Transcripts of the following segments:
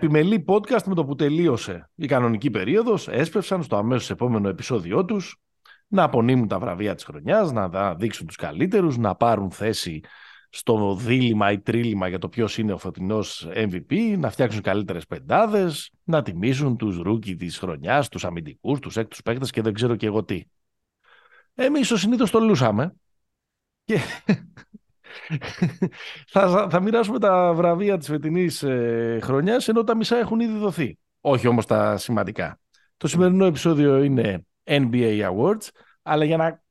Τα επιμελή podcast με το που τελείωσε η κανονική περίοδος έσπευσαν στο αμέσως επόμενο επεισόδιό τους να απονείμουν τα βραβεία της χρονιάς, να δείξουν τους καλύτερους, να πάρουν θέση στο δίλημμα ή τρίλημμα για το ποιος είναι ο φωτεινός MVP, να φτιάξουν καλύτερες πεντάδες, να τιμήσουν τους rookie της χρονιάς, τους αμυντικούς, τους έκτους παίκτες και δεν ξέρω και εγώ τι. Εμείς ο συνήθως το λούσαμε και θα, θα μοιράσουμε τα βραβεία της φετινής ε, χρονιάς ενώ τα μισά έχουν ήδη δοθεί. Όχι όμως τα σημαντικά. Το σημερινό επεισόδιο είναι NBA Awards, αλλά για να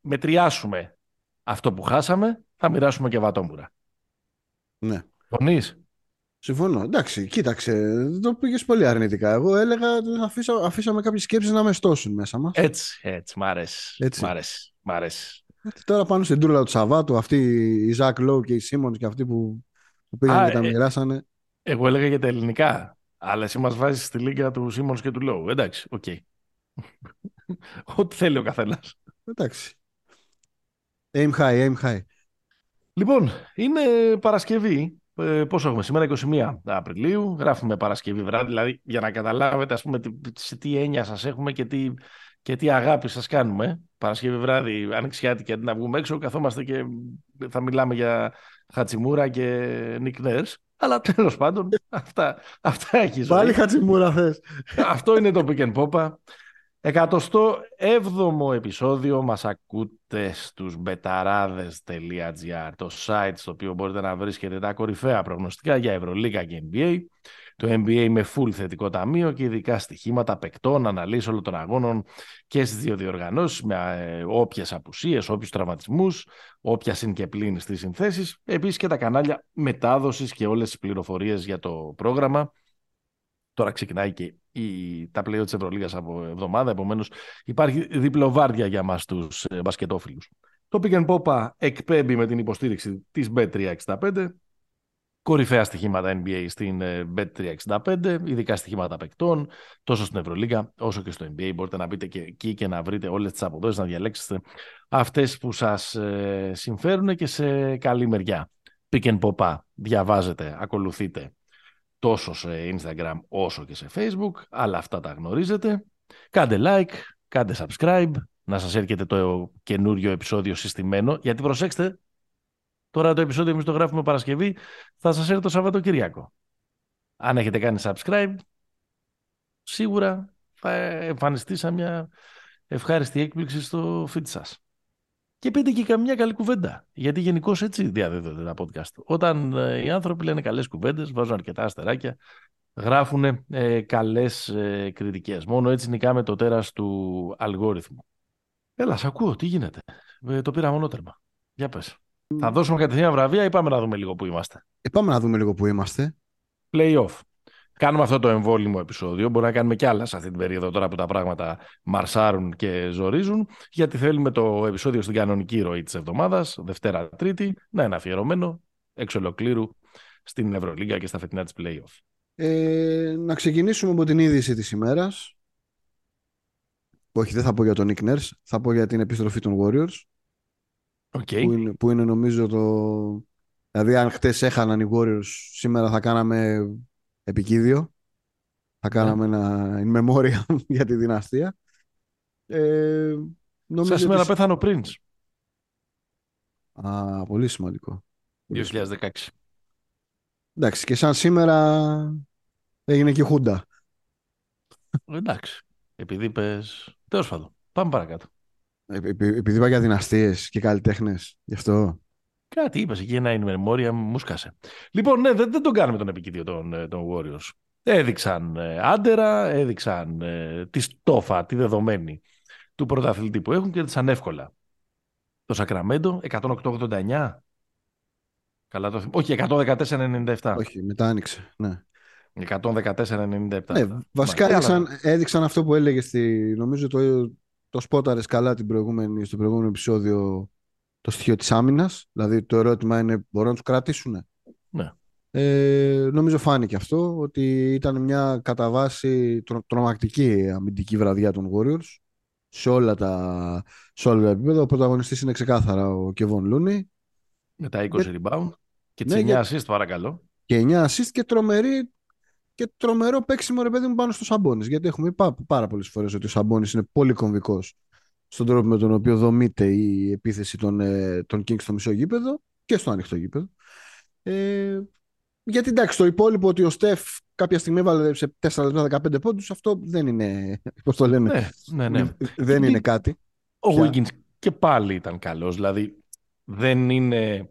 μετριάσουμε αυτό που χάσαμε, θα μοιράσουμε και βατόμουρα. Ναι. Συμφωνείς; Συμφωνώ. Εντάξει, κοίταξε, το πήγες πολύ αρνητικά. Εγώ έλεγα ότι αφήσα, αφήσαμε κάποιες σκέψεις να με στώσουν μέσα μας. Έτσι, έτσι, μ' αρέσει. Έτσι. Μ' αρέσει. Μ αρέσει. Τώρα πάνω στην τούρλα του Σαββάτου, αυτοί οι Ζακ Λόου και οι Σίμονς και αυτοί που, που πήγαν και τα ε, μοιράσανε. Εγώ έλεγα για τα ελληνικά. Αλλά εσύ μας βάζεις στη λίγκα του Σίμονς και του Λόου. Εντάξει, οκ. Okay. Ό,τι θέλει ο καθένας. Εντάξει. Aim high, aim high. Λοιπόν, είναι Παρασκευή. Ε, πόσο έχουμε σήμερα, 21 Απριλίου. Γράφουμε Παρασκευή βράδυ, δηλαδή για να καταλάβετε ας πούμε, σε τι έννοια σας έχουμε και τι, και τι αγάπη σας κάνουμε. Παρασκευή βράδυ, ανοιξιάτικη, αντί να βγούμε έξω, καθόμαστε και θα μιλάμε για Χατσιμούρα και Νικ Νέρς. Αλλά τέλος πάντων, αυτά, αυτά έχει ζωή. Πάλι Χατσιμούρα θες. Αυτό είναι το Pick and Popa. Εκατοστό έβδομο επεισόδιο μας ακούτε στους betarades.gr το site στο οποίο μπορείτε να βρίσκετε τα κορυφαία προγνωστικά για Ευρωλίγα και NBA το NBA με full θετικό ταμείο και ειδικά στοιχήματα παικτών, αναλύσεις όλων των αγώνων και στις δύο διοργανώσεις με ε, όποιες απουσίες, όποιους τραυματισμούς, όποια συν και πλήν στις συνθέσεις. Επίσης και τα κανάλια μετάδοσης και όλες τις πληροφορίες για το πρόγραμμα. Τώρα ξεκινάει και η, τα πλέον της Ευρωλίγας από εβδομάδα, επομένως υπάρχει διπλοβάρδια για μας τους ε, μπασκετόφιλους. Το Pick and Popa εκπέμπει με την υποστήριξη της Bet365, κορυφαία στοιχήματα NBA στην ε, Bet365, ειδικά στοιχήματα παικτών, τόσο στην Ευρωλίγα όσο και στο NBA. Μπορείτε να μπείτε και εκεί και να βρείτε όλες τις αποδόσεις, να διαλέξετε αυτές που σας ε, συμφέρουν και σε καλή μεριά. Pick and Popa, διαβάζετε, ακολουθείτε τόσο σε Instagram όσο και σε Facebook, αλλά αυτά τα γνωρίζετε. Κάντε like, κάντε subscribe, να σας έρχεται το καινούριο επεισόδιο συστημένο, γιατί προσέξτε, τώρα το επεισόδιο εμείς το γράφουμε Παρασκευή, θα σας έρθει το Σαββατοκυριακό. Αν έχετε κάνει subscribe, σίγουρα θα εμφανιστεί σαν μια ευχάριστη έκπληξη στο feed σας. Και πείτε και καμιά καλή κουβέντα. Γιατί γενικώ έτσι διαδίδονται τα podcast. Όταν ε, οι άνθρωποι λένε καλές κουβέντες, βάζουν αρκετά αστεράκια, γράφουν ε, καλές ε, κριτικές. Μόνο έτσι νικάμε το τέρας του αλγόριθμου. Έλα, σ' ακούω, τι γίνεται; Ε, το πήρα μονότερμα. Για πες. Θα δώσουμε κατευθείαν βραβεία ή πάμε να δούμε λίγο που είμαστε; Ε, πάμε να δούμε λίγο που είμαστε. Playoff. Κάνουμε αυτό το εμβόλυμο επεισόδιο. Μπορεί να κάνουμε κι άλλα σε αυτή την περίοδο τώρα που τα πράγματα μαρσάρουν και ζορίζουν. Γιατί θέλουμε το επεισόδιο στην κανονική ροή της εβδομάδας, Δευτέρα Τρίτη, να είναι αφιερωμένο εξ ολοκλήρου στην Ευρωλίγα και στα φετινά της playoff. Ε, να ξεκινήσουμε από την είδηση της ημέρας. Όχι, δεν θα πω για τον Nick Nurse, θα πω για την επιστροφή των Warriors. Okay. Που, είναι, που είναι νομίζω το. Δηλαδή, αν χτες έχαναν οι Warriors, σήμερα θα κάναμε επικίδιο. Θα κάναμε ναι. ένα in memoria για τη δυναστεία. Ε, νομίζω Σαν σήμερα ότι... πέθανε ο Prince. Α, πολύ σημαντικό. 2016. Εντάξει, και σαν σήμερα έγινε και η Χούντα. Εντάξει. Επειδή πες... Τέλος πάντων. Πάμε παρακάτω. Ε, επειδή είπα για δυναστείες και καλλιτέχνες, γι' αυτό. Κάτι είπες εκεί, ένα in memoria μου σκάσε. Λοιπόν, ναι, δεν, δεν τον κάνουμε τον επικοινωνίο των, ε, των Warriors. Έδειξαν ε, άντερα, έδειξαν ε, τη στόφα, τη δεδομένη του πρωταθλητή που έχουν και έδειξαν εύκολα. Το Σακραμέντο 108-89. Καλά το Όχι, 114-97. Όχι, μετά άνοιξε. Ναι. 114-97. Ναι, βασικά έδειξαν, έδειξαν, αυτό που έλεγε στη. Νομίζω το, το σπόταρες καλά την προηγούμενη, στο προηγούμενο επεισόδιο το στοιχείο της άμυνας. Δηλαδή το ερώτημα είναι μπορούν να τους κρατήσουν; Ναι. Ε, νομίζω φάνηκε αυτό ότι ήταν μια κατά βάση τρομακτική αμυντική βραδιά των Warriors σε όλα τα, σε όλα τα επίπεδα. Ο πρωταγωνιστής είναι ξεκάθαρα ο Κεβόν Λούνι. Με τα 20 και... rebound και τις ναι, 9 assist παρακαλώ. Και 9 assist και τρομερή και τρομερό παίξιμο ρε παιδί μου πάνω στο Σαμπόνι. Γιατί έχουμε πει πάρα πολλές φορές ότι ο Σαμπόνι είναι πολύ κομβικός στον τρόπο με τον οποίο δομείται η επίθεση των, ε, των Kings στο μισό γήπεδο και στο ανοιχτό γήπεδο. Ε, γιατί εντάξει, το υπόλοιπο ότι ο Στεφ κάποια στιγμή έβαλε σε 4 λεπτά 15 πόντους, αυτό δεν είναι. Πώς το λένε. Ναι, ναι, ναι. Δεν είναι κάτι. Ο Wiggins και πάλι ήταν καλός. Δηλαδή δεν είναι.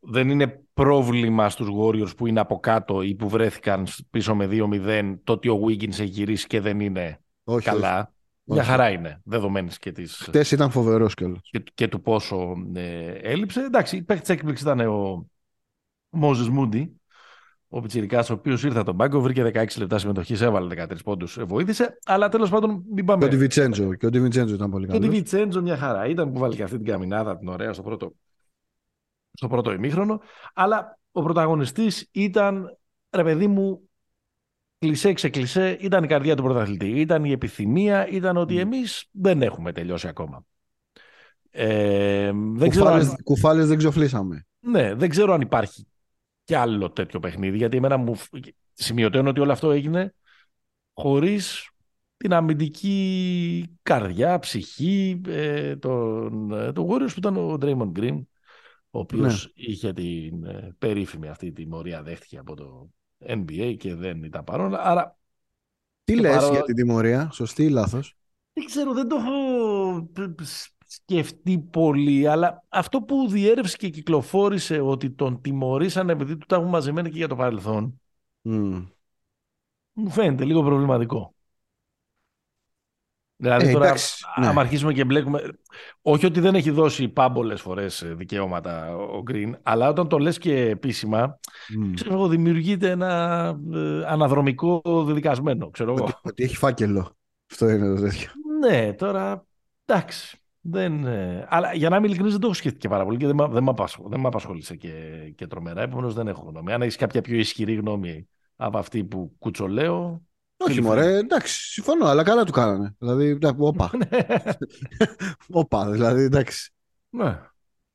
Δεν είναι πρόβλημα στους Warriors που είναι από κάτω ή που βρέθηκαν πίσω με 2-0 το ότι ο Wiggins έχει γυρίσει και δεν είναι όχι, καλά. Όχι. Μια χαρά είναι, δεδομένης και της... Χτες ήταν φοβερός κιόλας. Και, και του πόσο ε, έλειψε. Εντάξει, η παίκτη έκπληξης ήταν ο Μόζες Μούντι, ο Πιτσιρικάς, ο οποίος ήρθε από τον πάγκο, βρήκε 16 λεπτά συμμετοχής, έβαλε 13 πόντους, ε, βοήθησε. Αλλά τέλος πάντων μην πάμε... Και ο Ντιβιτσέντζο, και ο Ντιβιτσέντζο ήταν πολύ καλό. Και ο Ντιβιτσέντζο μια χαρά ήταν που βάλει και αυτή την καμινάδα την ωραία στο πρώτο, στο πρώτο ημίχρονο. Αλλά ο πρωταγωνιστής ήταν, ρε παιδί μου, κλισέ ξεκλισέ, ήταν η καρδιά του πρωταθλητή. Ήταν η επιθυμία, ήταν ότι εμείς δεν έχουμε τελειώσει ακόμα. Ε, δεν κουφάλες, αν... κουφάλες δεν ξοφλήσαμε. Ναι, δεν ξέρω αν υπάρχει κι άλλο τέτοιο παιχνίδι, γιατί εμένα μου σημειωτέω ότι όλο αυτό έγινε χωρίς την αμυντική καρδιά, ψυχή ε, τον, ε, τον Warriors που ήταν ο Draymond Green ο οποίος ναι. είχε την ε, περίφημη αυτή τη μορία δέχτηκε από το NBA και δεν ήταν παρόν. Άρα, Τι λες παρόν... για την τιμωρία, σωστή ή λάθος; Δεν ξέρω, δεν το έχω σκεφτεί πολύ, αλλά αυτό που διέρευσε και κυκλοφόρησε ότι τον τιμωρήσαν επειδή του τα έχουν μαζεμένα και για το παρελθόν, mm. μου φαίνεται λίγο προβληματικό. Δηλαδή ε, τώρα, εντάξει, ναι. άμα αρχίσουμε και μπλέκουμε. Όχι ότι δεν έχει δώσει πάμπολες φορές ε, δικαιώματα ο Green, αλλά όταν το λες και επίσημα, mm. ξέρω εγώ, δημιουργείται ένα ε, αναδρομικό δεδικασμένο. Ξέρω ότι, ότι έχει φάκελο. Αυτό είναι το τέτοιο. Ναι, τώρα εντάξει. Δεν, ε, αλλά για να είμαι ειλικρινής, δεν το έχω σκεφτεί και πάρα πολύ και δεν, δεν, δεν με απασχόλησε και, και τρομερά. Επομένως, δεν έχω γνώμη. Αν έχεις κάποια πιο ισχυρή γνώμη από αυτή που κουτσολέω, όχι, μωρέ, εντάξει, συμφωνώ, αλλά καλά του κάνανε. Δηλαδή, όπα. όπα, δηλαδή, εντάξει. Ναι.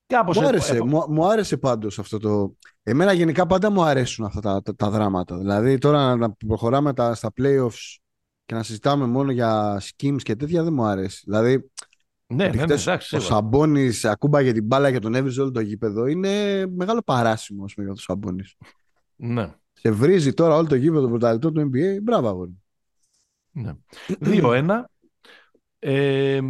Κάπως μου, άρεσε, μου, μου, άρεσε πάντως αυτό το... Εμένα γενικά πάντα μου αρέσουν αυτά τα, τα, τα δράματα. Δηλαδή τώρα να προχωράμε τα, στα playoffs και να συζητάμε μόνο για schemes και τέτοια δεν μου αρέσει. Δηλαδή ναι, ναι, ναι, εντάξει, ο Σαμπόνι ακούμπα για την μπάλα και τον έβριζε όλο το γήπεδο. Είναι μεγάλο παράσημο πούμε, για τον Σαμπόνι. Ναι. Σε βρίζει τώρα όλο το γήπεδο πρωταθλητών του NBA. Μπράβο, αγόρι. Ναι. 2-1. Ε,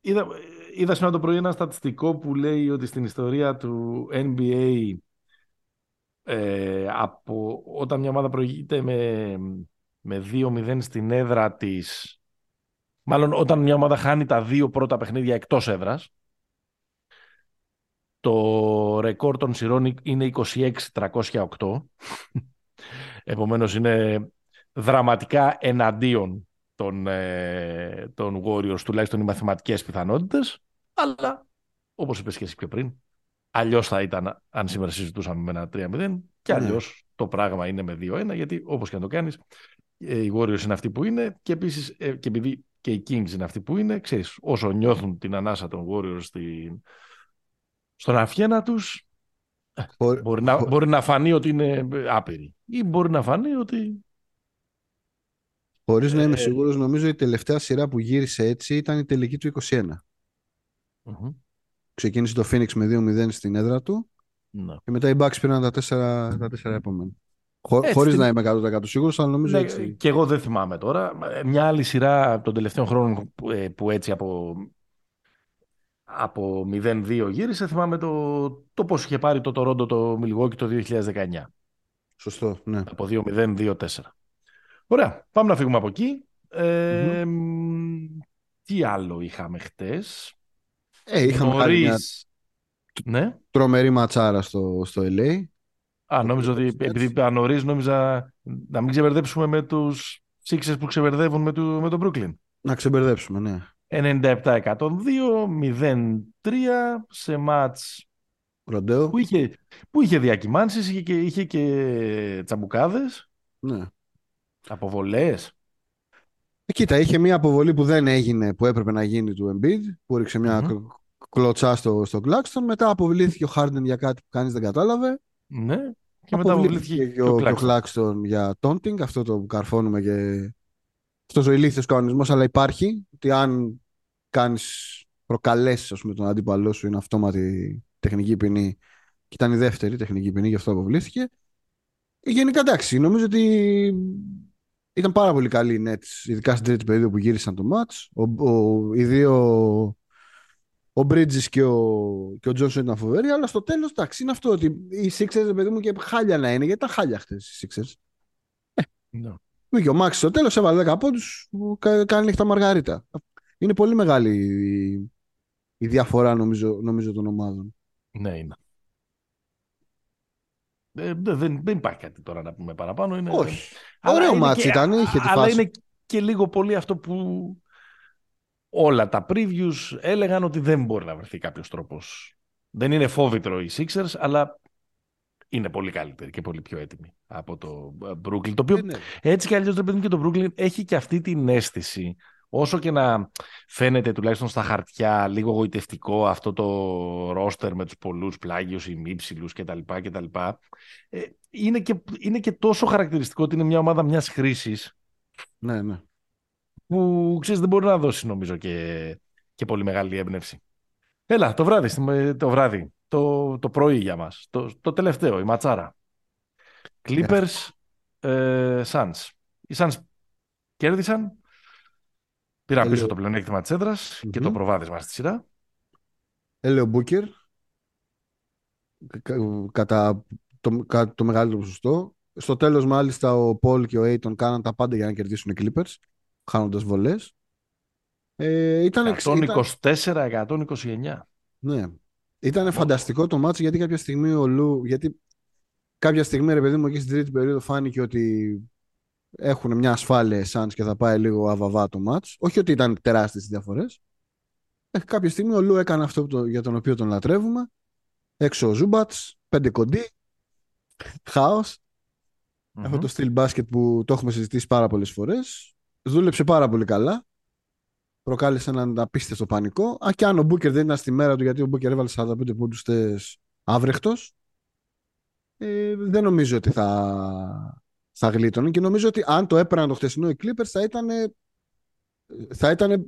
είδα, είδα σήμερα το πρωί ένα στατιστικό που λέει ότι στην ιστορία του NBA ε, από, όταν μια ομάδα προηγείται με, με 2-0 στην έδρα της μάλλον όταν μια ομάδα χάνει τα δύο πρώτα παιχνίδια εκτός έδρας το ρεκόρ των σειρών είναι 26-308. Επομένως είναι δραματικά εναντίον των, ε, των Warriors, τουλάχιστον οι μαθηματικές πιθανότητες. Αλλά, όπως είπες και εσύ πιο πριν, αλλιώς θα ήταν αν σήμερα συζητούσαμε με ένα 3-0 και ναι. αλλιώς το πράγμα είναι με 2-1, γιατί όπως και να το κάνεις, ε, οι Warriors είναι αυτοί που είναι και επίσης ε, και επειδή και οι Kings είναι αυτοί που είναι, ξέρεις, όσο νιώθουν την ανάσα των Warriors στην, στον αφιένα τους μπορεί, να, μπορεί να φανεί ότι είναι άπειροι ή μπορεί να φανεί ότι... Χωρίς να είμαι ε... σίγουρος, νομίζω η τελευταία σειρά που γύρισε έτσι ήταν η τελική του 21. mm Ξεκίνησε το Phoenix με 2-0 στην έδρα του ναι. και μετά οι Bucks πήραν τα 4, τα 4 επόμενα. Χωρίς χωρίς να είμαι 100% σίγουρος, αλλά νομίζω ναι, έτσι. Και εγώ δεν θυμάμαι τώρα. Μια άλλη σειρά των τελευταίων χρόνων που, ε, που έτσι από από 0-2 γύρισε. Θυμάμαι το, το πώς είχε πάρει το Τορόντο το Μιλγόκι το 2019. Σωστό, ναι. Από 2-0-2-4. Ωραία, πάμε να φύγουμε από εκεί. Ε, Τι άλλο είχαμε χτες; Ε, είχαμε Νωρίς... μια... ναι. τρομερή ματσάρα στο, στο LA. Α, νόμιζα ότι επειδή είπα νωρίς, νόμιζα να μην ξεμπερδέψουμε με τους Sixers που ξεμπερδεύουν με, το, με τον Brooklyn. Να ξεμπερδέψουμε, ναι. 97-102, 0-3 σε μάτς Που, είχε, που είχε διακυμάνσεις, είχε και, είχε και τσαμπουκάδες. Ναι. Αποβολές. Ε, κοίτα, είχε μια αποβολή που δεν έγινε, που έπρεπε να γίνει του Embiid, που ρίξε μια κλωτσά στο, στο Κλάκστον. Μετά αποβλήθηκε ο Χάρντεν για κάτι που κανείς δεν κατάλαβε. Ναι. Και μετά αποβλήθηκε και ο, ο Κλάκστον για taunting, αυτό το που καρφώνουμε και αυτό ο ηλίθιο κανονισμό, αλλά υπάρχει. Ότι αν κάνεις προκαλέσεις τον αντίπαλό σου, είναι αυτόματη τεχνική ποινή. Και ήταν η δεύτερη τεχνική ποινή, γι' αυτό αποβλήθηκε. Γενικά εντάξει, νομίζω ότι ήταν πάρα πολύ καλή η Nets, ειδικά στην τρίτη περίοδο που γύρισαν το match. Ο, ο, οι δύο, ο Bridges και ο, και ο Johnson ήταν φοβεροί, αλλά στο τέλος εντάξει είναι αυτό ότι οι Sixers, παιδί μου, και χάλια να είναι, γιατί ήταν χάλια χτες οι Sixers. Ε, no. Και ο Μάξι στο τέλος έβαλε 10 πόντους που κάνει νύχτα Μαργαρίτα. Είναι πολύ μεγάλη η, η διαφορά νομίζω, νομίζω των ομάδων. Ναι, είναι. Ε, δεν, δεν υπάρχει κάτι τώρα να πούμε παραπάνω. Είναι... Όχι. Ωραίο ματς ήταν. Είχε τη αλλά είναι και λίγο πολύ αυτό που όλα τα previews έλεγαν ότι δεν μπορεί να βρεθεί κάποιος τρόπος. Δεν είναι φόβητρο οι Sixers, αλλά είναι πολύ καλύτερη και πολύ πιο έτοιμη από το ε, Brooklyn. Το οποίο ε, ναι. έτσι κι αλλιώς το και το Brooklyn έχει και αυτή την αίσθηση όσο και να φαίνεται τουλάχιστον στα χαρτιά λίγο γοητευτικό αυτό το ρόστερ με τους πολλούς πλάγιους ή μύψιλους κτλ. κτλ ε, είναι, και, είναι και τόσο χαρακτηριστικό ότι είναι μια ομάδα μιας χρήσης ναι, ναι. που ξέρεις δεν μπορεί να δώσει νομίζω και, και πολύ μεγάλη έμπνευση. Έλα, το βράδυ, το βράδυ, το, το πρωί για μας, το, το τελευταίο, η ματσάρα. Clippers, ε, Suns. Οι Suns κέρδισαν, Πήρα πίσω το πλεονέκτημα της εδρα και το προβάδισμα στη σειρά. Έλεο Μπούκερ. Κατά το, το μεγαλύτερο ποσοστό. Στο τέλος, μάλιστα, ο Πολ και ο Aiton κάναν τα πάντα για να κερδίσουν οι Clippers, χάνοντας βολές. Ε, ήταν 124-129. Ναι. Ήταν φανταστικό το μάτσο γιατί κάποια στιγμή ο Λου. Γιατί κάποια στιγμή, ρε παιδί μου, εκεί στην τρίτη περίοδο φάνηκε ότι έχουν μια ασφάλεια σαν και θα πάει λίγο αβαβά το μάτς. Όχι ότι ήταν τεράστιες οι διαφορές. Ε, κάποια στιγμή ο Λου έκανε αυτό το, για τον οποίο τον λατρεύουμε. Έξω ο Ζούμπατς, πέντε κοντί, χάος. Mm-hmm. Αυτό το στυλ μπάσκετ που το έχουμε συζητήσει πάρα πολλές φορές. Δούλεψε πάρα πολύ καλά. Προκάλεσε έναν απίστευτο πανικό. Α, και αν ο Μπούκερ δεν ήταν στη μέρα του, γιατί ο Μπούκερ έβαλε 45 πόντους άβρεχτος, ε, δεν νομίζω ότι θα, θα γλίτωνε και νομίζω ότι αν το έπαιρναν το χτεσινό οι Clippers θα ήταν θα ήταν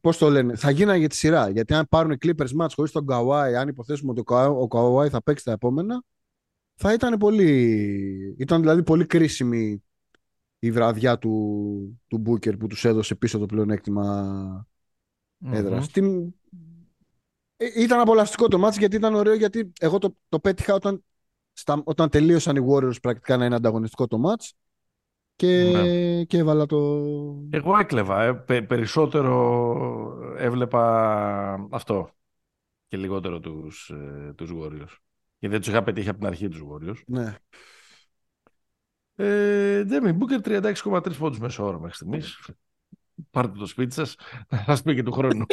πώς το λένε, θα γίνανε τη σειρά γιατί αν πάρουν οι Clippers match χωρίς τον Kawhi αν υποθέσουμε ότι ο Kawhi θα παίξει τα επόμενα θα ήταν πολύ ήταν δηλαδή πολύ κρίσιμη η βραδιά του, του Booker που τους έδωσε πίσω το πλεονέκτημα έδρας. Mm-hmm. Ήταν απολαυστικό το μάτς γιατί ήταν ωραίο γιατί εγώ το, το πέτυχα όταν στα, όταν τελείωσαν οι Warriors πρακτικά να είναι ανταγωνιστικό το match και, ναι. και έβαλα το... Εγώ έκλεβα. Ε, περισσότερο έβλεπα αυτό και λιγότερο τους, ε, τους Warriors. Γιατί δεν τους είχα πετύχει από την αρχή τους Warriors. Ναι. Ε, Τζέμι Μπούκερ 36,3 πόντους μέσω όρο μέχρι στιγμής. Πάρτε το σπίτι σας, να σας πει και του χρόνου.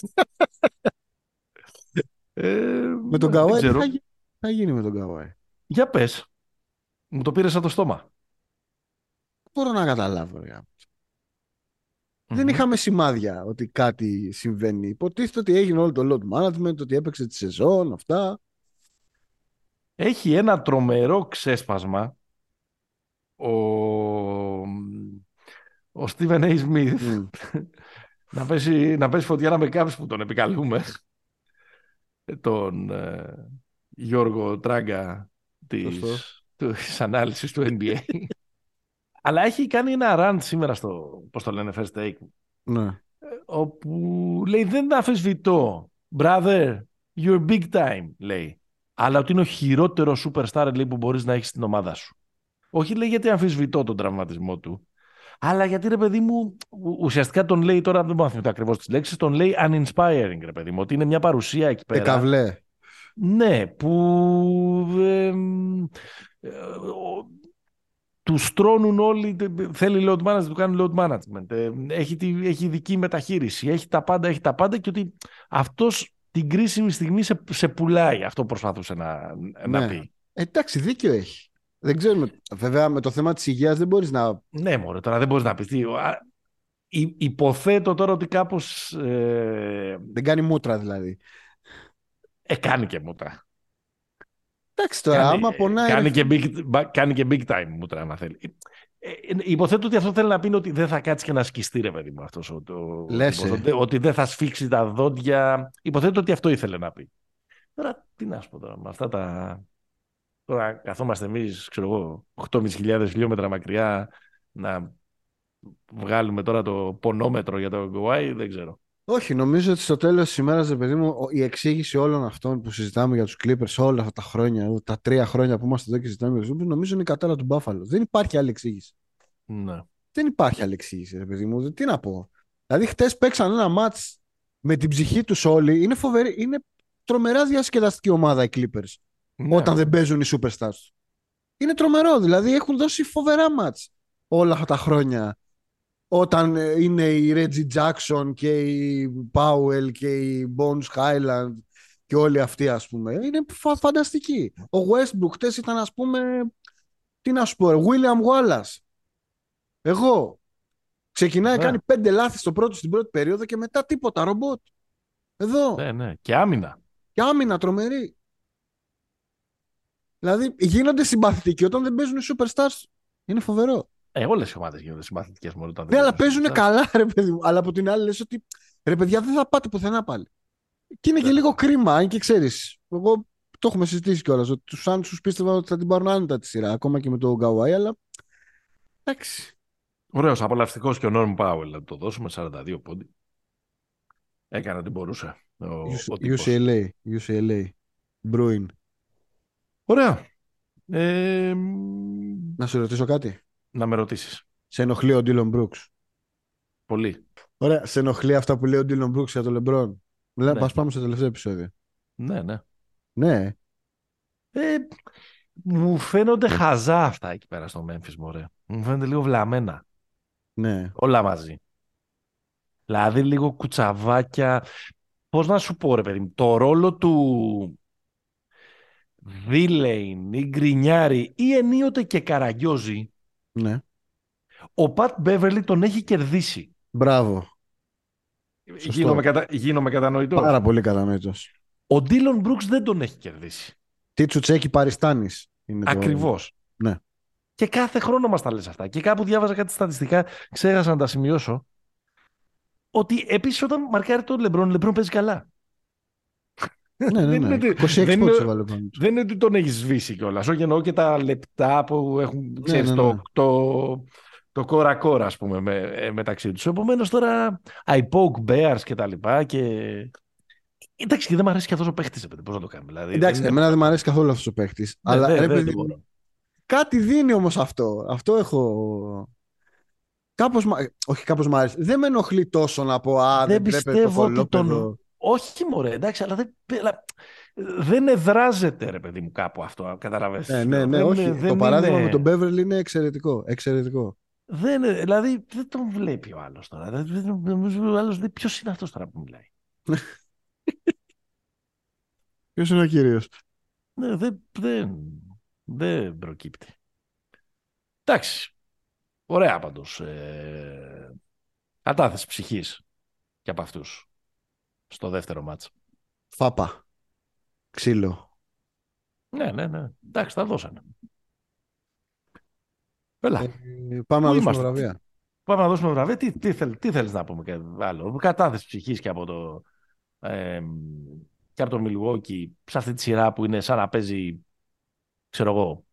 ε, με τον Καουάι τι θα, γίνει με τον Καουάι; Για πες. Μου το πήρε από το στόμα. Μπορώ να καταλάβω. Δεν είχαμε σημάδια ότι κάτι συμβαίνει. Υποτίθεται ότι έγινε όλο το load management, ότι έπαιξε τη σεζόν, αυτά. Έχει ένα τρομερό ξέσπασμα ο, ο Steven A. Smith να, πέσει, να πέσει φωτιά να με κάψει που τον επικαλούμε. τον ε, Γιώργο Τράγκα της, της ανάλυσης του NBA. Αλλά έχει κάνει ένα rant σήμερα στο, πώς το λένε, First Take. Ναι. Ε, όπου λέει δεν αφισβητώ. Brother, you're big time, λέει. Αλλά ότι είναι ο χειρότερος superstar λέει, που μπορείς να έχεις στην ομάδα σου. Όχι λέει γιατί αμφισβητώ τον τραυματισμό του. Αλλά γιατί ρε παιδί μου, ουσιαστικά τον λέει τώρα, δεν μπορώ να θυμηθώ ακριβώς τις λέξεις, τον λέει uninspiring, ρε παιδί μου, ότι είναι μια παρουσία εκεί πέρα. Εκαβλέ. Ναι, που ε, του στρώνουν όλοι, θέλει load management, του κάνουν load management, ε, έχει, τη, έχει ειδική μεταχείριση, έχει τα πάντα, έχει τα πάντα και ότι αυτός την κρίσιμη στιγμή σε, σε πουλάει, αυτό προσπαθούσε να, να ναι. πει. Ε, εντάξει, δίκιο έχει. Δεν ξέρουμε. Βέβαια, με το θέμα της υγείας δεν μπορείς να... Ναι, μωρέ, τώρα δεν μπορείς να πεις. Υποθέτω τώρα ότι κάπως... Ε... Δεν κάνει μούτρα δηλαδή. Ε, κάνει και μούτρα. Εντάξει τώρα, κάνει, άμα πονάει... Κάνει και, big, κάνει και big time μούτρα, αν θέλει. Ε, ε, υποθέτω ότι αυτό θέλει να πει ότι δεν θα κάτσει και να σκιστεί, ρε παιδί μου, αυτός, το, Λες, ότι, ε. ότι δεν θα σφίξει τα δόντια. Υποθέτω ότι αυτό ήθελε να πει. Τώρα, τι να σου πω τώρα, με αυτά τα... Τώρα καθόμαστε εμείς, ξέρω εγώ, 8.500 χιλιόμετρα μακριά να βγάλουμε τώρα το πονόμετρο για το Γκουάι, δεν ξέρω. Όχι, νομίζω ότι στο τέλος της ημέρας, ρε παιδί μου, η εξήγηση όλων αυτών που συζητάμε για τους Clippers όλα αυτά τα χρόνια, τα τρία χρόνια που είμαστε εδώ και συζητάμε για τους Clippers, νομίζω είναι η κατάρα του Buffalo. Δεν υπάρχει άλλη εξήγηση. Ναι. Δεν υπάρχει άλλη εξήγηση, ρε παιδί μου. Τι να πω. Δηλαδή, χτες παίξαν ένα μάτς με την ψυχή τους όλοι. Είναι φοβερή, είναι τρομερά διασκεδαστική ομάδα οι Clippers Ναι. όταν δεν παίζουν οι superstars. Είναι τρομερό, δηλαδή έχουν δώσει φοβερά μάτς όλα αυτά τα χρόνια. Όταν ε, είναι η Reggie Jackson και η Powell και η Bones Highland και όλοι αυτοί ας πούμε. Είναι φα- φανταστική. Ο Westbrook χτες ήταν ας πούμε, τι να σου πω, ρε, William Wallace. Εγώ. Ξεκινάει, Ναι. κάνει πέντε λάθη στο πρώτο, στην πρώτη περίοδο και μετά τίποτα, ρομπότ. Εδώ. ναι, ναι. Και άμυνα. Και άμυνα τρομερή. Δηλαδή γίνονται συμπαθητικοί όταν δεν παίζουν οι superstars. Είναι φοβερό. Ε, όλες οι ομάδες γίνονται συμπαθητικές μόνο όταν Ναι, αλλά παίζουν παίζουν superstars. καλά, ρε παιδί μου. Αλλά από την άλλη λες ότι ρε παιδιά δεν θα πάτε πουθενά πάλι. Και είναι και Ναι. λίγο κρίμα, αν και ξέρεις. Εγώ το έχουμε συζητήσει κιόλας. Ότι τους Σάντσου πίστευα ότι θα την πάρουν άνετα τη σειρά, ακόμα και με το Γκαουάι, αλλά. Εντάξει. Ωραίος, απολαυστικός και ο Νόρμ Πάουελ, να το δώσουμε 42 πόντι. Έκανε ό,τι μπορούσε. Ο, ο τύπος. UCLA. UCLA. Bruin. Ωραία. Ε, μ, Να σε ρωτήσω κάτι. να με ρωτήσεις. Σε ενοχλεί ο Ντίλον Μπρούξ; Πολύ. Ωραία. Σε ενοχλεί αυτά που λέει ο Ντίλον Μπρούξ για τον Λεμπρόν; Ναι. Ναι. Πας πάμε στο τελευταίο επεισόδιο. Ναι, ναι. Ναι. Ε, μου φαίνονται χαζά αυτά εκεί πέρα στο Memphis, μωρέ. Μου φαίνονται λίγο βλαμμένα. Ναι. Όλα μαζί. Δηλαδή λίγο κουτσαβάκια. Πώς να σου πω ρε παιδί μου, το ρόλο του Δίλεϊν ή Γκρινιάρη ή ενίοτε και Καραγκιόζη, Ναι. ο Πατ Μπέβερλι τον έχει κερδίσει. Μπράβο. Σωστό. Γίνομαι, κατα... γίνομαι κατανοητός. Πάρα πολύ κατανοητός. Ο Ντίλον Μπρούξ δεν τον έχει κερδίσει. Τι τσουτσέκι Παριστάνης. Είναι το- Ακριβώς. Ναι. Και κάθε χρόνο μας τα λες αυτά. Και κάπου διάβαζα κάτι στατιστικά, ξέχασα να τα σημειώσω, ότι επίσης όταν μαρκάρει τον Λεμπρόν, ο Λεμπρόν παίζει καλά. Ναι, ναι, Δεν ναι. είναι ότι- 26 δεν πόντους είναι- έβαλε πάνω του. Δεν είναι ότι τον έχεις σβήσει κιόλας. Όχι εννοώ και τα λεπτά που έχουν ξέρεις, ναι, ναι. το, το, το κόρα κόρα, ας πούμε, με, ε, μεταξύ τους. Επομένως τώρα I poke bears και τα λοιπά. Και... Εντάξει, και δεν μου αρέσει και αυτός ο παίχτης. Πώς να το κάνουμε. Δηλαδή, Εντάξει, δεν είναι- εμένα δεν μου αρέσει καθόλου αυτός ο παίχτης. Ναι, αλλά δεν- ρε δεν παιδί το μου, μπορώ. κάτι δίνει όμως αυτό. Αυτό έχω. Κάπως, μα- όχι κάπως μ' άρεσε. Δεν με ενοχλεί τόσο να πω Α, Δεν δεν, πρέπει το πιστεύω ότι τον- κολόπεδο. Όχι, μωρέ, εντάξει, αλλά δεν, αλλά δεν εδράζεται, ρε παιδί μου, κάπου αυτό. Καταλαβαίνεις. Ναι, ναι, ναι, Δεν- όχι. δεν το παράδειγμα είναι- με τον Beverly είναι εξαιρετικό. εξαιρετικό. Δεν, δηλαδή δεν τον βλέπει ο άλλος τώρα. Δεν, δεν, νομίζω ο άλλος δεν ποιος είναι αυτός τώρα που μιλάει. Ποιος είναι ο κύριος; Ναι, δεν, δεν, δεν προκύπτει. Εντάξει. Ωραία πάντως. Ε, κατάθεση ψυχής και από αυτούς στο δεύτερο μάτς. Φάπα. Ξύλο. Ναι, ναι, ναι. Εντάξει, τα δώσανε. Έλα, Ε, πάμε Πού να δώσουμε είμαστε; βραβεία. πάμε να δώσουμε βραβεία. Τι, τι, θέλ, τι θέλεις να πούμε και άλλο. Κατάθεσης ψυχής και από το... Ε, και από το Milwaukee σε αυτή τη σειρά που είναι σαν να παίζει ξέρω εγώ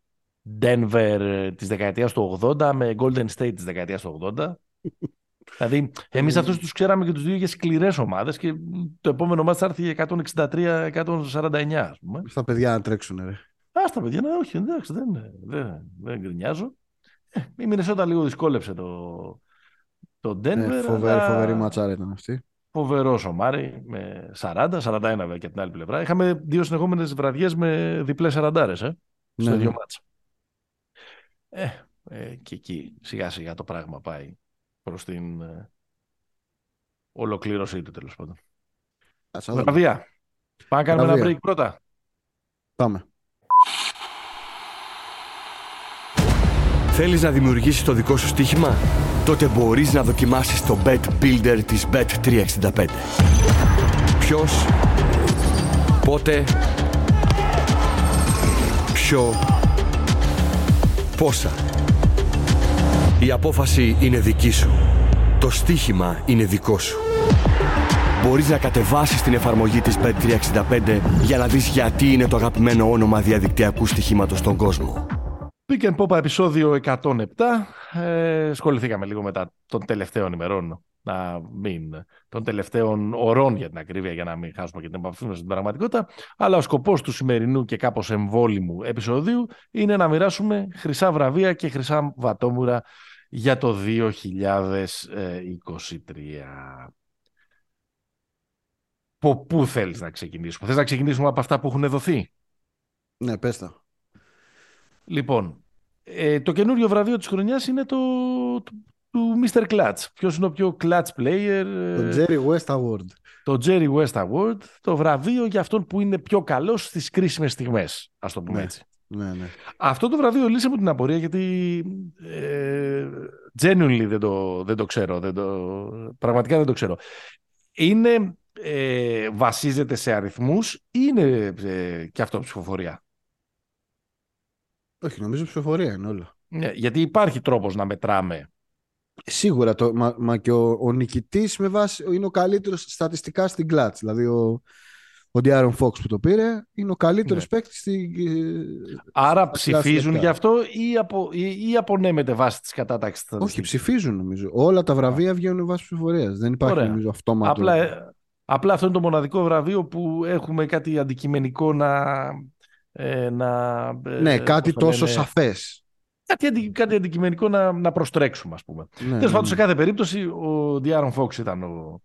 Denver ε, της δεκαετίας του 80 με Golden State της δεκαετίας του 80 δηλαδή εμείς αυτούς τους ξέραμε και τους δύο για σκληρές ομάδες και το επόμενο μας θα έρθει 163-149 ας πούμε Στα παιδιά να τρέξουν, ρε. Ας τα παιδιά, ναι, όχι, εντάξει, δεν, δεν, δεν γκρινιάζω. Ε, η Μινεσότα λίγο δυσκόλεψε το, το Denver. Ναι, φοβερή, αλλά φοβερή ματσάρα ήταν αυτή. Φοβερό σομάρι με 40, 41 βέβαια και από την άλλη πλευρά. Είχαμε δύο συνεχόμενες βραδιές με διπλές 40 ε, στο Ναι, ίδιο ναι. μάτσα. Ε, ε, και εκεί σιγά σιγά το πράγμα πάει προς την ε, ολοκλήρωσή του τέλος πάντων. Ας τα δούμε. Βραβεία. Πάμε να κάνουμε ένα Βραβεία. break πρώτα. Πάμε. Θέλεις να δημιουργήσεις το δικό σου στοίχημα; Τότε μπορείς να δοκιμάσεις το Bet Builder της Bet365. Ποιος, Πότε, ποιο, πόσα. Η απόφαση είναι δική σου. Το στοίχημα είναι δικό σου. Μπορείς να κατεβάσεις την εφαρμογή της Bet365 για να δεις γιατί είναι το αγαπημένο όνομα διαδικτυακού στοιχήματος στον κόσμο. Pick and Pop επεισόδιο 107. Ε, ασχοληθήκαμε λίγο μετά των τελευταίων ημερών να μην, των τελευταίων ωρών για την ακρίβεια, για να μην χάσουμε και την επαφή μας στην πραγματικότητα. Αλλά ο σκοπός του σημερινού και κάπως εμβόλυμου επεισοδίου είναι να μοιράσουμε χρυσά βραβεία και χρυσά βατόμουρα για το 2023. Από πού θέλεις να ξεκινήσουμε; Θες να ξεκινήσουμε από αυτά που έχουν δοθεί; Ναι, πες τα. Λοιπόν, ε, το καινούριο βραβείο της χρονιάς είναι το, το του Mr. Clutch. Ποιος είναι ο πιο clutch player. Το Jerry West Award. Το Jerry West Award, το βραβείο για αυτόν που είναι πιο καλός στις κρίσιμες στιγμές, ας το πούμε Ναι. έτσι. Ναι, ναι. Αυτό το βραβείο λύσε μου την απορία γιατί ε, genuinely δεν το, δεν το ξέρω. Δεν το, πραγματικά δεν το ξέρω. Είναι, ε, βασίζεται σε αριθμούς ή είναι ε, και αυτό ψηφοφορία; Όχι, νομίζω ψηφοφορία είναι όλα. Ναι, γιατί υπάρχει τρόπος να μετράμε. Σίγουρα, το, μα, μα και ο, ο νικητής με βάση, είναι ο καλύτερος στατιστικά στην κλάτς. Δηλαδή ο, ο Diaron Fox που το πήρε είναι ο καλύτερος Ναι. παίκτης στη, Άρα Στα ψηφίζουν κλασικά. γι' αυτό ή, απο, ή, ή απονέμεται βάση της κατάταξης. της Όχι, στατιστικής; ψηφίζουν νομίζω. Όλα τα βραβεία βγαίνουν βάσει ψηφοφορίας. Δεν υπάρχει Ωραία. νομίζω αυτόματο. Απλά, ε, απλά αυτό είναι το μοναδικό βραβείο που έχουμε κάτι αντικειμενικό να... Ε, να ε, ναι, κάτι πώς το τόσο λένε, σαφές. Κάτι, αντι- κάτι αντικειμενικό να, να προστρέξουμε, ας πούμε. Ναι, Τέλος πάντων, σε κάθε περίπτωση, ο Diaron Fox ήταν ο,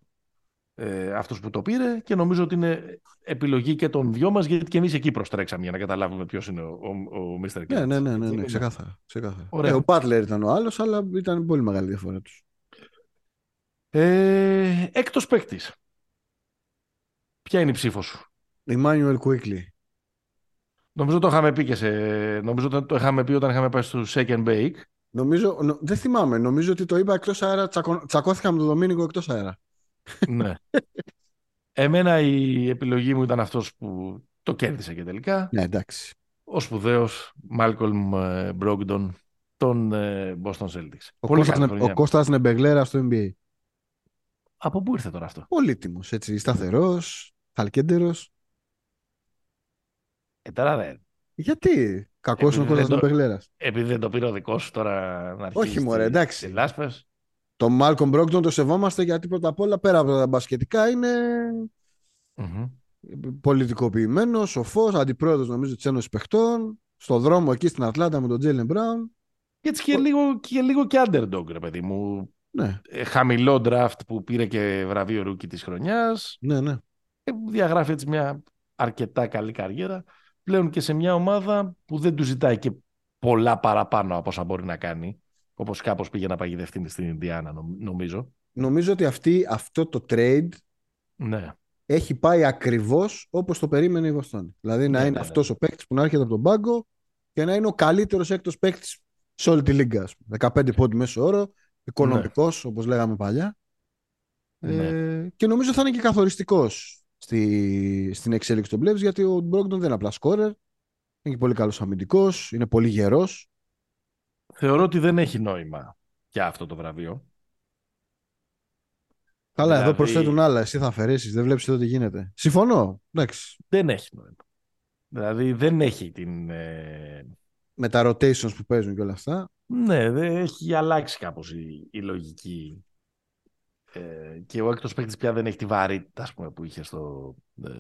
ε, αυτός που το πήρε και νομίζω ότι είναι επιλογή και των δυο μας, γιατί και εμείς εκεί προστρέξαμε για να καταλάβουμε ποιος είναι ο, ο, ο Mr. ναι, Clutch. ναι, ναι, ναι, Έτσι, ναι, είναι. ξεκάθαρα. ξεκάθαρα. Ωραία. Ε, ο Butler ήταν ο άλλος, αλλά ήταν πολύ μεγάλη διαφορά τους. Ε, έκτος παίκτης. Ποια είναι η ψήφος σου; Emmanuel Quickly. Νομίζω το είχαμε πει και σε... Νομίζω το, το είχαμε πει όταν είχαμε πάει στο Shake and Bake. Νομίζω, νο- δεν θυμάμαι, νομίζω ότι το είπα εκτός αέρα. Τσακω, τσακώθηκα με τον Δομήνικο εκτός αέρα. Ναι. Εμένα η επιλογή μου ήταν αυτός που το κέρδισε και τελικά. Ναι, εντάξει. Ο σπουδαίος Malcolm ε, Brogdon των ε, Boston Celtics. Ο Πολύ Κώστας, καλή Νε- χρονιά. ο Κώστας Νεμπεγλέρα στο NBA. Από πού ήρθε τώρα αυτό; Πολύτιμος, έτσι, σταθερός, χαλκέντερο. Ε, τώρα δεν. Γιατί; Κακός είναι ο Επειδή Κώστας δεν το- Νεμπεγλέρας. Επειδή δεν το πήρε ο δικός σου τώρα να αρχίσει. Όχι, μωρέ, εντάξει. Λάσπες. Το Μάλκομ Μπρόγκτον το σεβόμαστε γιατί πρώτα απ' όλα πέρα από τα μπασκετικά είναι Μμμ. πολιτικοποιημένος, σοφός, αντιπρόεδρος νομίζω της Ένωσης Παιχτών. Στο δρόμο εκεί στην Ατλάντα με τον Τζέιλεν Μπράουν. Και έτσι και λίγο, και λίγο και underdog, ρε παιδί μου. Ναι, Ε, χαμηλό draft που πήρε και βραβείο rookie της χρονιάς. ναι, ναι. Ε, διαγράφει έτσι μια αρκετά καλή καριέρα. Πλέον και σε μια ομάδα που δεν του ζητάει και πολλά παραπάνω από όσα μπορεί να κάνει. Όπως κάπως πήγε να παγιδευτεί στην Ινδιάνα, νομ- νομίζω. Νομίζω ότι αυτή, αυτό το trade Ναι. έχει πάει ακριβώς όπως το περίμενε η Βοστόνη. Δηλαδή να Ναι, είναι ναι, ναι. αυτός ο παίκτης που να έρχεται από τον πάγκο και να είναι ο καλύτερος έκτος παίκτης σε όλη τη λίγκα. ας πούμε. 15 πόντι μέσο όρο, οικονομικός όπως λέγαμε παλιά. Ναι. Ε, και νομίζω θα είναι και καθοριστικός στη, στην εξέλιξη των Blazers γιατί ο Μπρόγκτον δεν είναι απλά σκόρερ. Είναι πολύ καλός αμυντικός, είναι πολύ γερός. Θεωρώ ότι δεν έχει νόημα και αυτό το βραβείο. Καλά, εδώ Δηλαδή- προσθέτουν άλλα. Εσύ θα αφαιρέσεις, δεν βλέπεις εδώ τι γίνεται. Συμφωνώ. Εντάξει. Δεν έχει νόημα. Δηλαδή δεν έχει την... ε, Με τα rotations που παίζουν και όλα αυτά. Ναι, δεν έχει αλλάξει κάπως η, η λογική. Ε, και ο έκτος παίκτης πια δεν έχει τη βαρύτητα ας πούμε, που, είχε στο, ε,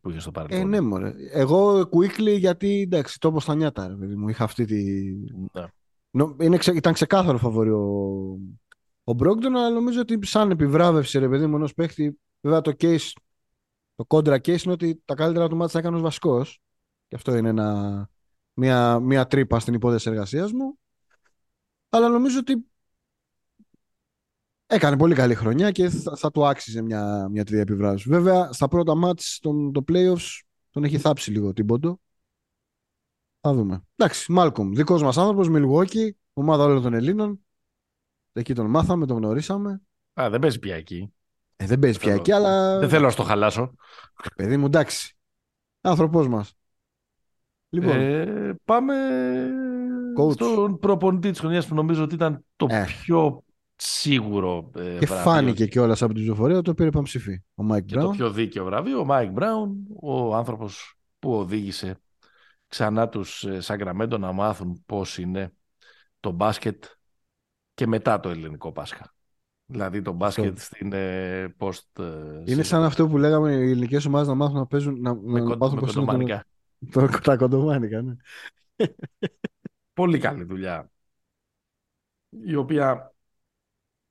που είχε στο παρελθόν. Ε, ναι, μωρέ. Εγώ quickly γιατί εντάξει, το στα νιάτα, ρε παιδί μου. Είχα αυτή τη. Ναι. Νο- Είναι, ξε- ήταν ξεκάθαρο φαβορή ο, ο Μπρόγκτον, αλλά νομίζω ότι σαν επιβράβευση, ρε παιδί μου, ενός παίχτη. Βέβαια το case, το κόντρα case είναι ότι τα καλύτερα του μάτια τα έκανε ως βασικός. Και αυτό είναι ένα, μια, μια τρύπα στην υπόθεση εργασίας μου. Αλλά νομίζω ότι έκανε πολύ καλή χρονιά και θα, θα του άξιζε μια, μια τρία επιβράβευση. Βέβαια, στα πρώτα μάτς των το playoffs τον έχει θάψει λίγο την πόντο. Θα δούμε. Εντάξει, Μάλκομ, δικός μας άνθρωπος, Milwaukee, ομάδα όλων των Ελλήνων. Εκεί τον μάθαμε, τον γνωρίσαμε. Α, δεν παίζει πια εκεί. Ε, δεν παίζει πια Θέλω- εκεί, αλλά Δεν θέλω να στο χαλάσω. παιδί μου, εντάξει. Άνθρωπός μας. Λοιπόν, Ε, πάμε Coach. στον προπονητή της χρονιάς που νομίζω ότι ήταν το Ε. πιο σίγουρο ε, και βραβείο φάνηκε κιόλας από την ψηφοφορία το πήρε παμψηφεί. Ο Μάικ και το Μπράουν. πιο δίκαιο βραβείο. Ο Μάικ Μπράουν, ο άνθρωπος που οδήγησε ξανά τους ε, Σαγκραμέντο να μάθουν πώς είναι το μπάσκετ και μετά το ελληνικό Πάσχα. Δηλαδή το μπάσκετ στην ε, post... ε, Είναι σαν αυτό που λέγαμε οι ελληνικές ομάδες να μάθουν να παίζουν. Να, με, να κον- μάθουν με πώς είναι το- κοντομανικά. το- τα κοντομάνικα. Ναι. Πολύ καλή δουλειά. Η οποία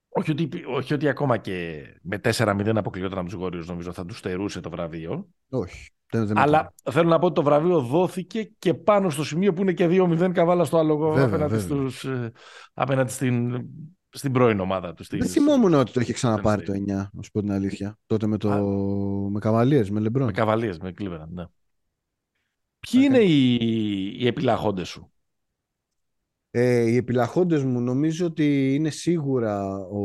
όχι ότι, όχι ότι ακόμα και με 4-0 αποκλειόταν από τους Γόριους νομίζω θα τους στερούσε το βραβείο. Όχι. Δεν, δεν Αλλά θέλω να πω ότι το βραβείο δόθηκε και πάνω στο σημείο που είναι και 2-0 καβάλα στο άλογο Βέβαια, απέναντι, βέβαια. στους, ε, απέναντι στην, στην πρώην ομάδα του. στην- Δεν θυμόμουν ότι το είχε ξαναπάρει το Tennessee. 9, να σου πω την αλήθεια. Τότε με, το... Α. με Καβαλίες, με Λεμπρόν. Με καβαλίες, με Cleveland, ναι. Ποιοι είναι οι, οι επιλαχόντες σου; Ε, οι επιλαχόντες μου νομίζω ότι είναι σίγουρα ο,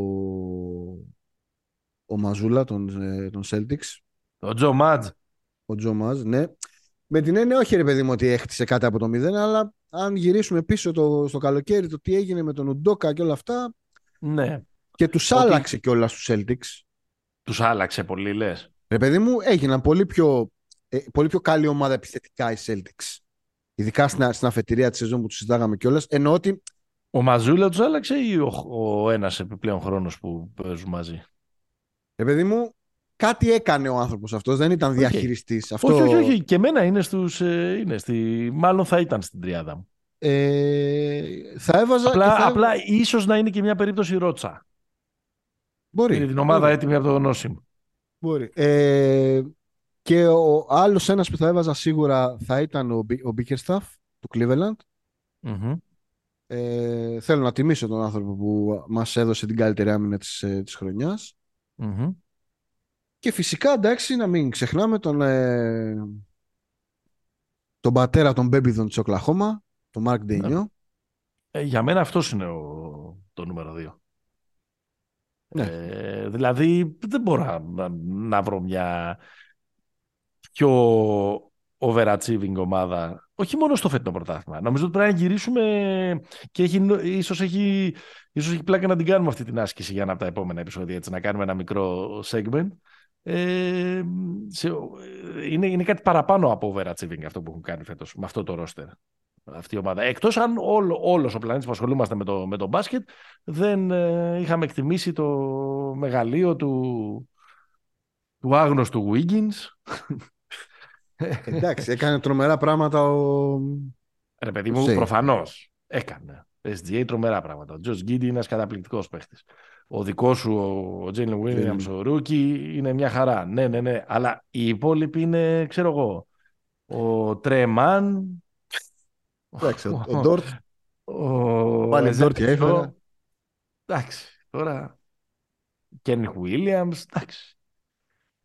ο Μαζούλα των, ε, των Celtics, Ο Τζο Μάτζ. Ο Τζο Μάζ, ναι. Με την έννοια όχι ρε παιδί μου ότι έχτισε κάτι από το μηδέν, αλλά αν γυρίσουμε πίσω το, στο καλοκαίρι το τι έγινε με τον Ουντόκα και όλα αυτά Ναι. και τους Ότι- άλλαξε κιόλας στους Celtics. Τους άλλαξε πολύ λες. Ρε παιδί μου έγιναν πολύ πιο, ε, πολύ πιο καλή ομάδα επιθετικά οι Celtics. Ειδικά στην, στην αφετηρία της σεζόν που τους συζητάγαμε κιόλας. Εννοώ ότι Ο Μαζούλα τους άλλαξε ή ο, ο ένας επιπλέον χρόνος που παίζουν μαζί; Ρε παιδί μου, κάτι έκανε ο άνθρωπος αυτός. Δεν ήταν διαχειριστής. Αυτό... Όχι, όχι, όχι. Και εμένα είναι στους... ε, είναι στη... Μάλλον θα ήταν στην τριάδα μου. Ε, θα έβαζα. Απλά, και θα... απλά ίσως να είναι και μια περίπτωση ρότσα. Μπορεί. Είναι την ομάδα μπορεί, έτοιμη από το Νόσιμ. μπορεί. Ε, και ο άλλος ένας που θα έβαζα σίγουρα θα ήταν ο, Μπι- ο Bickerstaff του Cleveland. Μμμ. Ε, θέλω να τιμήσω τον άνθρωπο που μας έδωσε την καλύτερη άμυνα της, ε, της χρονιάς. Μμμ. Και φυσικά, εντάξει, να μην ξεχνάμε τον, ε, τον πατέρα των Μπέμπιδων της Οκλαχώμα, τον Μάρκ Ντέινιό. Ε, για μένα αυτός είναι ο... το νούμερο 2. Ναι. Ε, δηλαδή δεν μπορώ να, να, να βρω μια πιο overachieving ομάδα. Όχι μόνο στο φετινό πρωτάθλημα. Νομίζω ότι πρέπει να γυρίσουμε και έχει, ίσως, έχει, ίσως έχει πλάκα να την κάνουμε αυτή την άσκηση για ένα από τα επόμενα επεισόδια. Έτσι, να κάνουμε ένα μικρό segment. Ε, σε, είναι, είναι κάτι παραπάνω από overachieving αυτό που έχουν κάνει φέτος με αυτό το roster. Αυτή η ομάδα. Εκτός αν όλο, όλος ο πλανήτης που ασχολούμαστε με το, με το μπάσκετ δεν ε, είχαμε εκτιμήσει το μεγαλείο του, του άγνωστου Wiggins. Εντάξει, έκανε τρομερά πράγματα ο... Ρε παιδί μου, Σέι. προφανώς έκανε. SGA τρομερά πράγματα. Ο Τζος Γκίντι είναι ένας καταπληκτικός παίχτης. Ο δικός σου, ο Τζέιλεν Williams, ο Ρούκι, είναι μια χαρά. Ναι, ναι, ναι. Αλλά οι υπόλοιποι είναι, ξέρω εγώ, ο Τρέμαν, Εντάξει, ο, ο Ντόρτ, ο πάλι Εζέκιο. Ντόρτ έφερα. Εντάξει, τώρα. Κένιχ Williams, εντάξει.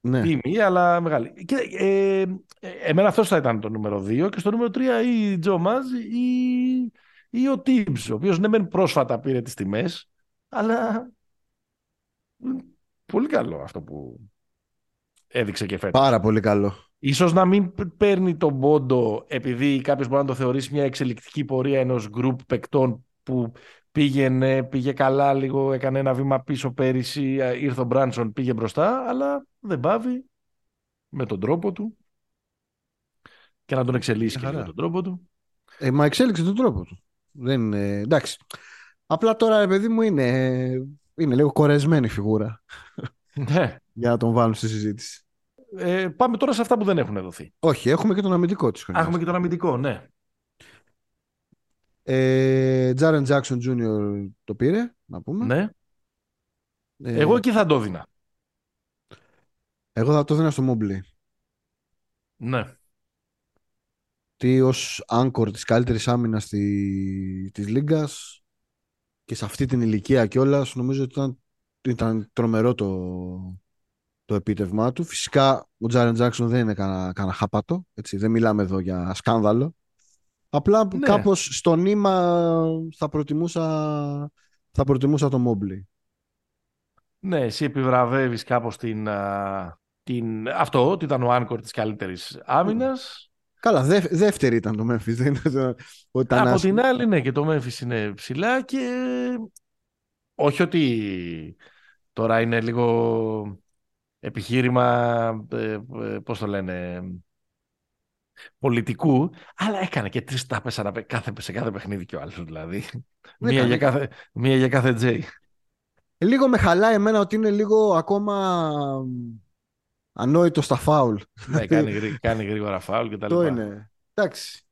Ναι. Τιμή, αλλά μεγάλη. Και, ε, ε, εμένα αυτός θα ήταν το νούμερο 2 και στο νούμερο 3 ή Τζο Μάζ ή, ή ο Tibbs, ο οποίος ναι μεν πρόσφατα πήρε τις τιμές, αλλά μ, πολύ καλό αυτό που έδειξε και φέτος. Πάρα πολύ καλό. Ίσως να μην παίρνει τον πόντο επειδή κάποιος μπορεί να το θεωρήσει μια εξελικτική πορεία ενός γκρουπ παικτών που πήγαινε, πήγε καλά λίγο, έκανε ένα βήμα πίσω πέρυσι, ε, ήρθε ο Μπράνσον, πήγε μπροστά, αλλά δεν πάβει με τον τρόπο του και να τον εξελίσσει και Μια με χαρά. τον τρόπο του. Ε, μα εξέλιξε τον τρόπο του. Δεν είναι... Εντάξει. Απλά τώρα, ρε παιδί μου, είναι, είναι λίγο κορεσμένη φιγούρα Ναι. για να τον βάλουν στη συζήτηση. Ε, πάμε τώρα σε αυτά που δεν έχουν δοθεί. Όχι, έχουμε και τον αμυντικό της Α, χρονιάς. Έχουμε και τον αμυντικό, ναι. Ε, Τζάρεν Τζάξον Jr. το πήρε, να πούμε. ναι. Ε, Εγώ εκεί θα το δίνα. εγώ θα το δίνα στο Μόμπλι. Ναι. Τι ως άγκορ της καλύτερης άμυνας τη, της Λίγκας και σε αυτή την ηλικία κιόλας νομίζω ότι ήταν, ήταν τρομερό το, το επίτευγμά του. Φυσικά ο Τζάρεν Τζάξον δεν είναι κανένα, κανένα χάπατο, έτσι, δεν μιλάμε εδώ για σκάνδαλο. Απλά Ναι. κάπως στο νήμα θα προτιμούσα, θα προτιμούσα το Μόμπλι. Ναι, εσύ επιβραβεύεις κάπως την, α, την, αυτό, ότι ήταν ο Άνκορ της καλύτερης άμυνας. Καλά, δε, δεύτερη ήταν το Memphis. Δεν είναι όταν Από την άλλη, ναι, και το Memphis είναι ψηλά και όχι ότι τώρα είναι λίγο επιχείρημα, ε, ε, πώς το λένε, πολιτικού, αλλά έκανε και τρεις τάπες σε κάθε, σε κάθε παιχνίδι και ο άλλος δηλαδή. μία, για κάθε, μία για κάθε J. Λίγο με χαλάει εμένα ότι είναι λίγο ακόμα ανόητο στα φάουλ. Ναι, κάνει, κάνει γρήγορα φάουλ και τα λοιπά. Το είναι. Εντάξει.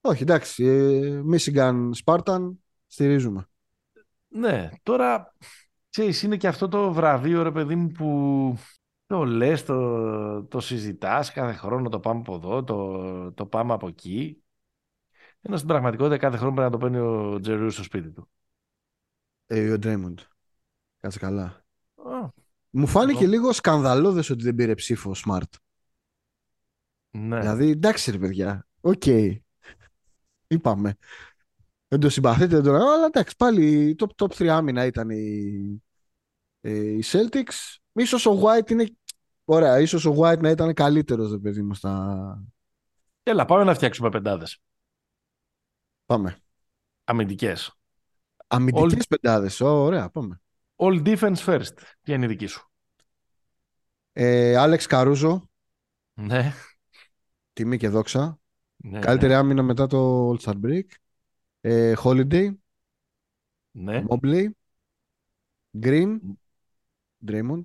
Όχι, εντάξει. Ε, Michigan Spartan στηρίζουμε. Ναι, τώρα ξέρεις, είναι και αυτό το βραβείο ρε παιδί μου που το λες, το, το συζητάς κάθε χρόνο, το πάμε από εδώ, το, το πάμε από εκεί. Ενώ στην πραγματικότητα κάθε χρόνο πρέπει να το παίρνει ο Τζρου στο σπίτι του. Ε, ο Ντρέιμοντ. Κάτσε καλά. Μου φάνηκε λοιπόν. λίγο σκανδαλώδες ότι δεν πήρε ψήφο Smart. Ναι. Δηλαδή, εντάξει ρε παιδιά, οκ. Okay. Είπαμε. Δεν το συμπαθείτε τώρα, αλλά εντάξει, πάλι top, top 3 άμυνα ήταν η, οι Celtics. Ίσως ο White είναι... Ωραία, ίσως ο White να ήταν καλύτερος, ρε παιδί μου, στα... Έλα, πάμε να φτιάξουμε πεντάδες. Πάμε. Αμυντικές. Αμυντικές All... πεντάδες, ωραία, πάμε. All defense first. Ποια είναι η δική σου; Ε, Άλεξ Καρούζο. Ναι. Τιμή και δόξα. Ναι, Καλύτερη ναι. άμυνα μετά το All Star Break. Ε, Holiday. Ναι. Mobley. Green. Draymond.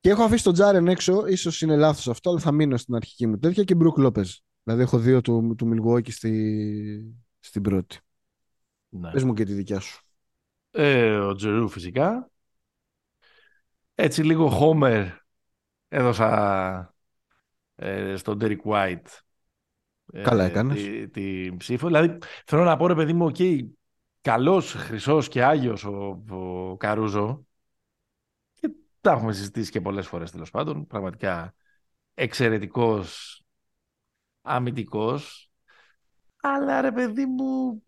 Και έχω αφήσει τον Τζάρεν έξω, ίσως είναι λάθος αυτό, αλλά θα μείνω στην αρχική μου τέτοια και Μπρουκ Λόπεζ. Δηλαδή έχω δύο του, του Milwaukee στη, στην πρώτη. Ναι. Πες μου και τη δικιά σου. Ε, ο Τζερού φυσικά. Έτσι λίγο Homer έδωσα ε, στον Derek White ε, Καλά έκανες. Τη, τη, ψήφο. Δηλαδή θέλω να πω ρε παιδί μου, okay, καλός, χρυσός και άγιος ο, ο Καρούζο και τα έχουμε συζητήσει και πολλές φορές τέλος πάντων. Πραγματικά εξαιρετικός αμυντικός αλλά ρε παιδί μου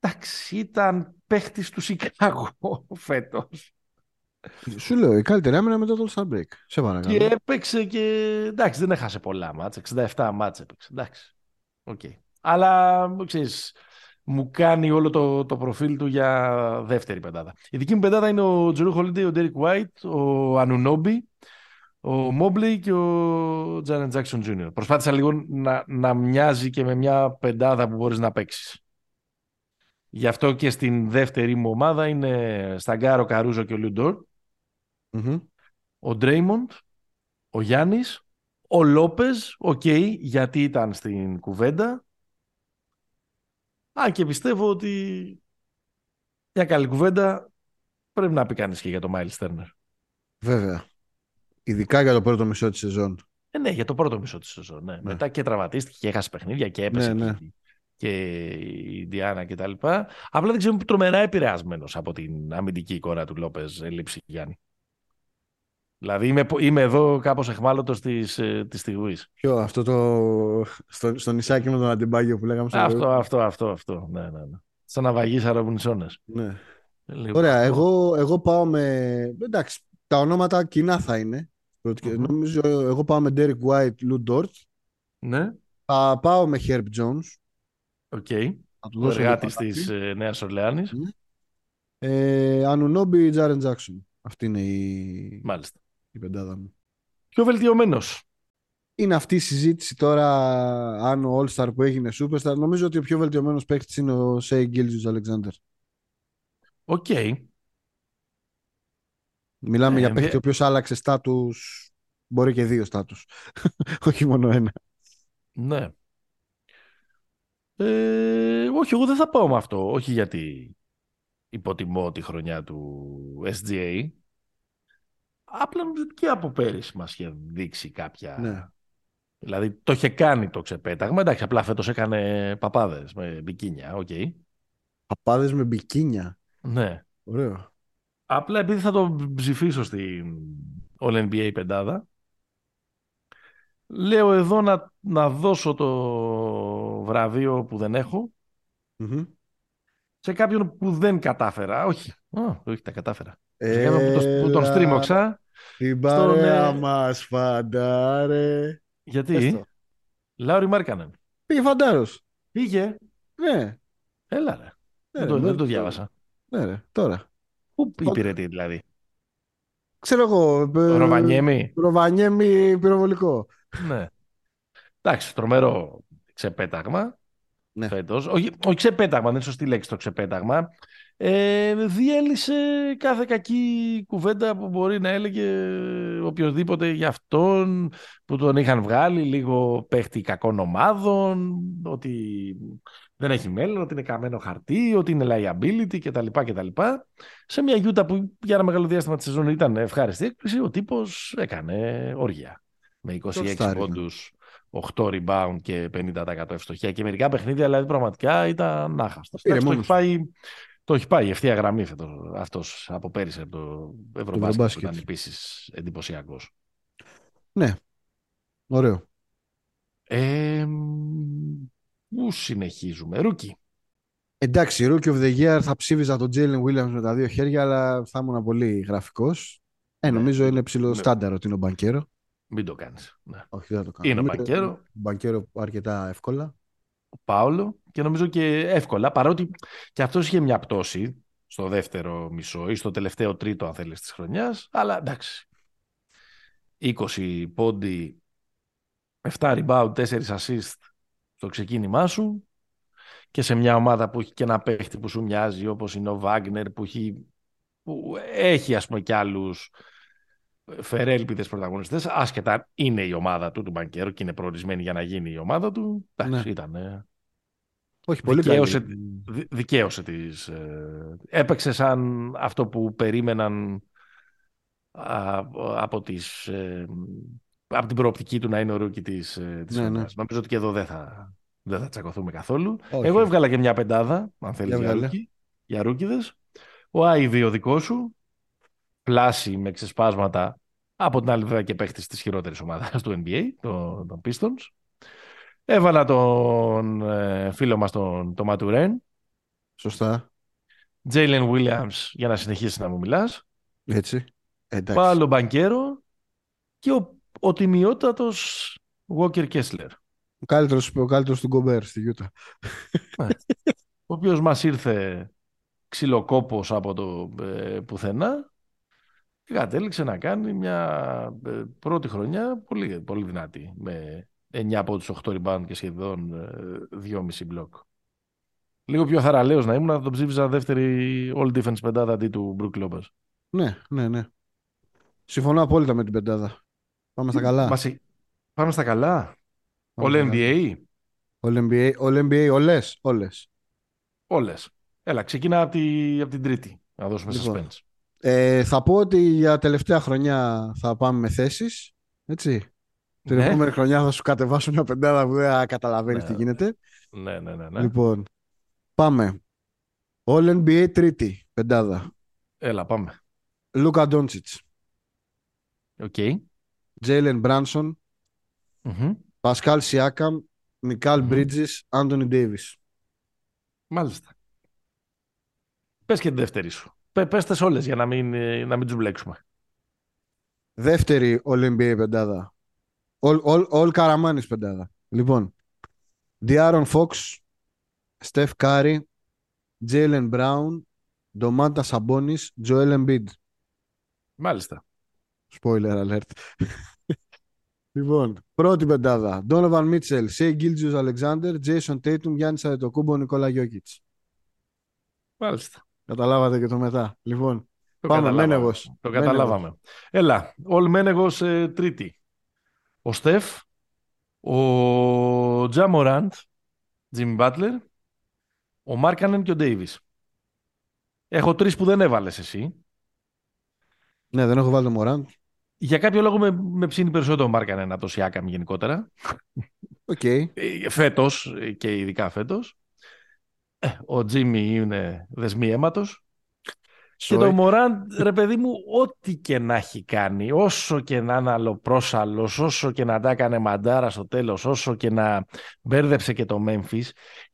εντάξει ήταν παίχτης του Σικάγο φέτος. Σου λέω, η καλύτερη άμυνα μετά το All Star Break. Σε παρακαλώ. Και έπαιξε και. Εντάξει, δεν έχασε πολλά μάτσα. 67 μάτσα έπαιξε. Εντάξει. Okay. Αλλά ξέρεις, μου κάνει όλο το, το προφίλ του για δεύτερη πεντάδα. Η δική μου πεντάδα είναι ο Τζρου Χόλιντεϊ, ο Ντέρικ White, ο Ανουνόμπι, ο Μόμπλεϊ και ο Τζάρεν Τζάκσον Τζούνιορ. Προσπάθησα λίγο να, να μοιάζει και με μια πεντάδα που μπορείς να παίξεις. Γι' αυτό και στην δεύτερη μου ομάδα είναι Στα γκαρντ ο Καρούζο και ο Λου Ντορτ Ο Ντρέιμοντ, ο Γιάννης, ο Λόπεζ, οκ, okay, γιατί ήταν στην κουβέντα. Α, και πιστεύω ότι μια καλή κουβέντα πρέπει να πει κανείς και για το Μάιλ Στέρνερ. Βέβαια. Ειδικά για το πρώτο μισό της σεζόν. Ε, ναι, για το πρώτο μισό της σεζόν. Ναι. ναι. Μετά και τραυματίστηκε και έχασε παιχνίδια και έπεσε. Ναι, ναι και η Ιντιάνα κτλ. Απλά δεν ξέρω που τρομερά επηρεασμένος από την αμυντική εικόνα του Λόπες λήψη Γιάννη. Δηλαδή είμαι, είμαι εδώ κάπως εχμάλωτος της ε, της στιγμής. Ποιο, αυτό το. Στο, στο νησάκι με τον Αντιμπάγιο που λέγαμε στο Αυτό, αυτό, αυτό, αυτό. Ναι, ναι, ναι. Σαν να βαγείς αερομουνισόνε. Ναι. Λοιπόν, Ωραία, εγώ, εγώ πάω με. Εντάξει, τα ονόματα κοινά θα είναι. Mm-hmm. Νομίζω εγώ πάω με Derek White, Lou Dort. Ναι. Θα πάω με Herb Jones. Οκ. Okay. Ο εργάτης της ε, Νέας Ορλεάνης. Mm. Ε, Ανουνόμπι Τζάρεν Τζάξον. Αυτή είναι η... Μάλιστα. η πεντάδα μου. Πιο βελτιωμένος. Είναι αυτή η συζήτηση τώρα αν ο All-Star που έγινε Superstar. Νομίζω ότι ο πιο βελτιωμένος παίκτης είναι ο Σέι Γκίλτζους Αλεξάντερ. Οκ. Μιλάμε ε, για παίκτη ο οποίος άλλαξε στάτους, μπορεί και δύο στάτους, όχι μόνο ένα. Ναι. Ε, όχι, εγώ δεν θα πάω με αυτό. Όχι γιατί υποτιμώ τη χρονιά του SGA. Απλά και από πέρυσι μας είχε δείξει κάποια... Ναι. Δηλαδή το είχε κάνει το ξεπέταγμα. Εντάξει, απλά φέτος έκανε παπάδες με μπικίνια. Okay. Παπάδες με μπικίνια. Ναι. Ωραίο. Απλά επειδή θα το ψηφίσω στην All NBA πεντάδα, Λέω εδώ να, να δώσω το βραβείο που δεν εχω σε κάποιον που δεν κατάφερα. Όχι, όχι τα κατάφερα. Ε... που, τον στρίμωξα. Την Στον, παρέα ε, μας φαντάρε. Πες Γιατί, το. Λάουρι Μάρκανεν. Πήγε φαντάρος. Πήγε. Ναι, Έλα ρε. ναι, Δεν ρε, το, δεν τώρα- το διάβασα. Ναι, ρε, τώρα. Πού υπηρετεί δηλαδή; Ξέρω εγώ. ε, Ροβανιέμι. Ροβανιέμι πυροβολικό. Ναι. Εντάξει, τρομερό ξεπέταγμα Ναι. φέτος. Όχι, όχι ξεπέταγμα, δεν είναι σωστή λέξη το ξεπέταγμα. Ε, διέλυσε κάθε κακή κουβέντα που μπορεί να έλεγε οποιοδήποτε για αυτόν που τον είχαν βγάλει λίγο παίχτη κακών ομάδων, ότι δεν έχει μέλλον, ότι είναι καμένο χαρτί, ότι είναι liability κτλ. κτλ. Σε μια γιούτα που για ένα μεγάλο διάστημα της σεζόν ήταν ευχάριστη έκπληξη, ο τύπος έκανε όργια. Με 26 Τοστάρινα. πόντους, 8 rebound και 50% ευστοχία και μερικά παιχνίδια δηλαδή πραγματικά ήταν άχαστος. Πήρε Εντάξει, Το μόνος έχει πάει, το έχει πάει ευθεία γραμμή φέτος, αυτός από πέρυσι από το Ευρωμπάσκετ που Ευρωμπάσκετ. ήταν επίσης εντυπωσιακός. Ναι. Ωραίο. Ε, μ, πού συνεχίζουμε, Ρούκι. Εντάξει, Rookie of the Year θα ψήφιζα τον Jalen Williams με τα δύο χέρια, αλλά θα ήμουν πολύ γραφικός. Ε, Ναι. νομίζω είναι ψηλό Ναι. στάνταρο ότι είναι ο Μπανκέρο. Μην το κάνεις. Ναι. Όχι, δεν θα το κάνω. Είναι ο Νομίζω Μπανκέρο. ο Μπανκέρο αρκετά εύκολα. ο Πάολο και νομίζω και εύκολα παρότι και αυτός είχε μια πτώση στο δεύτερο μισό ή στο τελευταίο τρίτο αν θέλεις της χρονιάς αλλά εντάξει 20 πόντι 7 rebound 4 assist στο ξεκίνημά σου και σε μια ομάδα που έχει και ένα παίχτη που σου μοιάζει όπως είναι ο Βάγνερ που έχει, που έχει ας πούμε και άλλους φερέλπιδες πρωταγωνιστές άσχετα είναι η ομάδα του του Μπανκέρο και είναι προορισμένη για να γίνει η ομάδα του εντάξει Ναι. ήταν ε, Όχι, πολύ δικαίωσε, καλή. δι- δικαίωσε τις... ε, έπαιξε σαν αυτό που περίμεναν α, από, τις, ε, από την προοπτική του να είναι ο rookie της, ε, της Ναι, χρονιάς. Νομίζω ότι και εδώ δεν θα, δεν θα τσακωθούμε καθόλου. Όχι. Εγώ έβγαλα και μια πεντάδα, αν θέλεις, για, Έβγαλε. rookie, για ρούκιδες. Ο Άιβι ο δικό σου, πλάση με ξεσπάσματα, από την άλλη βέβαια και παίχτης της χειρότερης ομάδας του NBA, το- των Pistons. Έβαλα τον ε, φίλο μας τον, τον Ματουρέν, Σωστά. Jalen Williams για να συνεχίσεις να μου μιλάς, Έτσι. Εντάξει. Πάλο Μπανκέρο και ο, ο τιμιότατος Walker Kessler, Ο καλύτερος, ο καλύτερος του Γκομπέρ στη Γιούτα. ο οποίος μας ήρθε ξυλοκόπος από το ε, πουθενά και κατέληξε να κάνει μια ε, πρώτη χρονιά πολύ, πολύ δυνατή με 9 από τους 8 rebound και σχεδόν ε, 2,5 μπλοκ. Λίγο πιο θαραλέος να ήμουν, θα τον ψήφιζα δεύτερη all defense πεντάδα αντί του Brook Lopez. Ναι, ναι, ναι. Συμφωνώ απόλυτα με την πεντάδα. Πάμε στα καλά. Μας... Πάμε στα καλά. Πάμε All στα καλά. NBA. All NBA, all NBA, όλες, όλες. Όλες. Έλα, ξεκινά από, τη, από την τρίτη. Να δώσουμε Λοιπόν. suspense. Ε, θα πω ότι για τελευταία χρονιά θα πάμε με θέσεις. Έτσι. Την Ναι. επόμενη χρονιά θα σου κατεβάσω μια πεντάδα που δεν καταλαβαίνεις Ναι. τι γίνεται. Ναι, ναι, ναι. ναι. Λοιπόν, πάμε. All NBA τρίτη πεντάδα. Έλα, πάμε. Λούκα Ντόντσιτς, Οκ. Τζέιλεν Μπράνσον, Μμμ. Πασκάλ Σιάκαμ, Μικάλ Μμμ. Μπρίτζες, Άντονι Ντέιβις. Μάλιστα. Πες και τη δεύτερη σου. Πε, πες τες όλες για να μην, ε, να μην τους μπλέξουμε. Δεύτερη All NBA πεντάδα. All, all, all Καραμάνης πεντάδα. Λοιπόν, Ντιάρον Φοξ, Στεφ Κάρι, Τζέιλεν Μπράουν, Ντομάντας Σαμπόνις, Τζοέλ Εμπίντ. Μάλιστα. Spoiler alert. λοιπόν, πρώτη πεντάδα. Donovan Μίτσελ, Σέι Γκίλτζιους Αλεξάντερ, Τζέισον Τέιτουμ, Γιάννης Αντετοκούνμπο, Νικόλα Γιόκιτς. Μάλιστα. Καταλάβατε και το μετά. Λοιπόν, Το Πάμε, καταλάβαμε. Μένεγος. Το Μένεγος. καταλάβαμε. Έλα, All Μένεγος ε, τρίτη. Ο Στεφ, ο Τζα Μοράντ, Τζιμι Μπάτλερ, ο Μάρκανεν και ο Ντέιβις. Έχω τρεις που δεν έβαλες εσύ. ναι, δεν έχω βάλει το Μοράντ. Για κάποιο λόγο με, με ψήνει περισσότερο ο Μάρκανεν από το Σιάκαμ γενικότερα. Οκ. Ε, Φέτος ε, και ειδικά φέτος. Ε, Ο Τζίμι είναι δεσμοί αίματος. Και Sorry. το Μοράντ, ρε παιδί μου, ό,τι και να έχει κάνει, όσο και να είναι αλλοπρόσαλλος, όσο και να τα έκανε μαντάρα στο τέλος, όσο και να μπέρδεψε και το Memphis,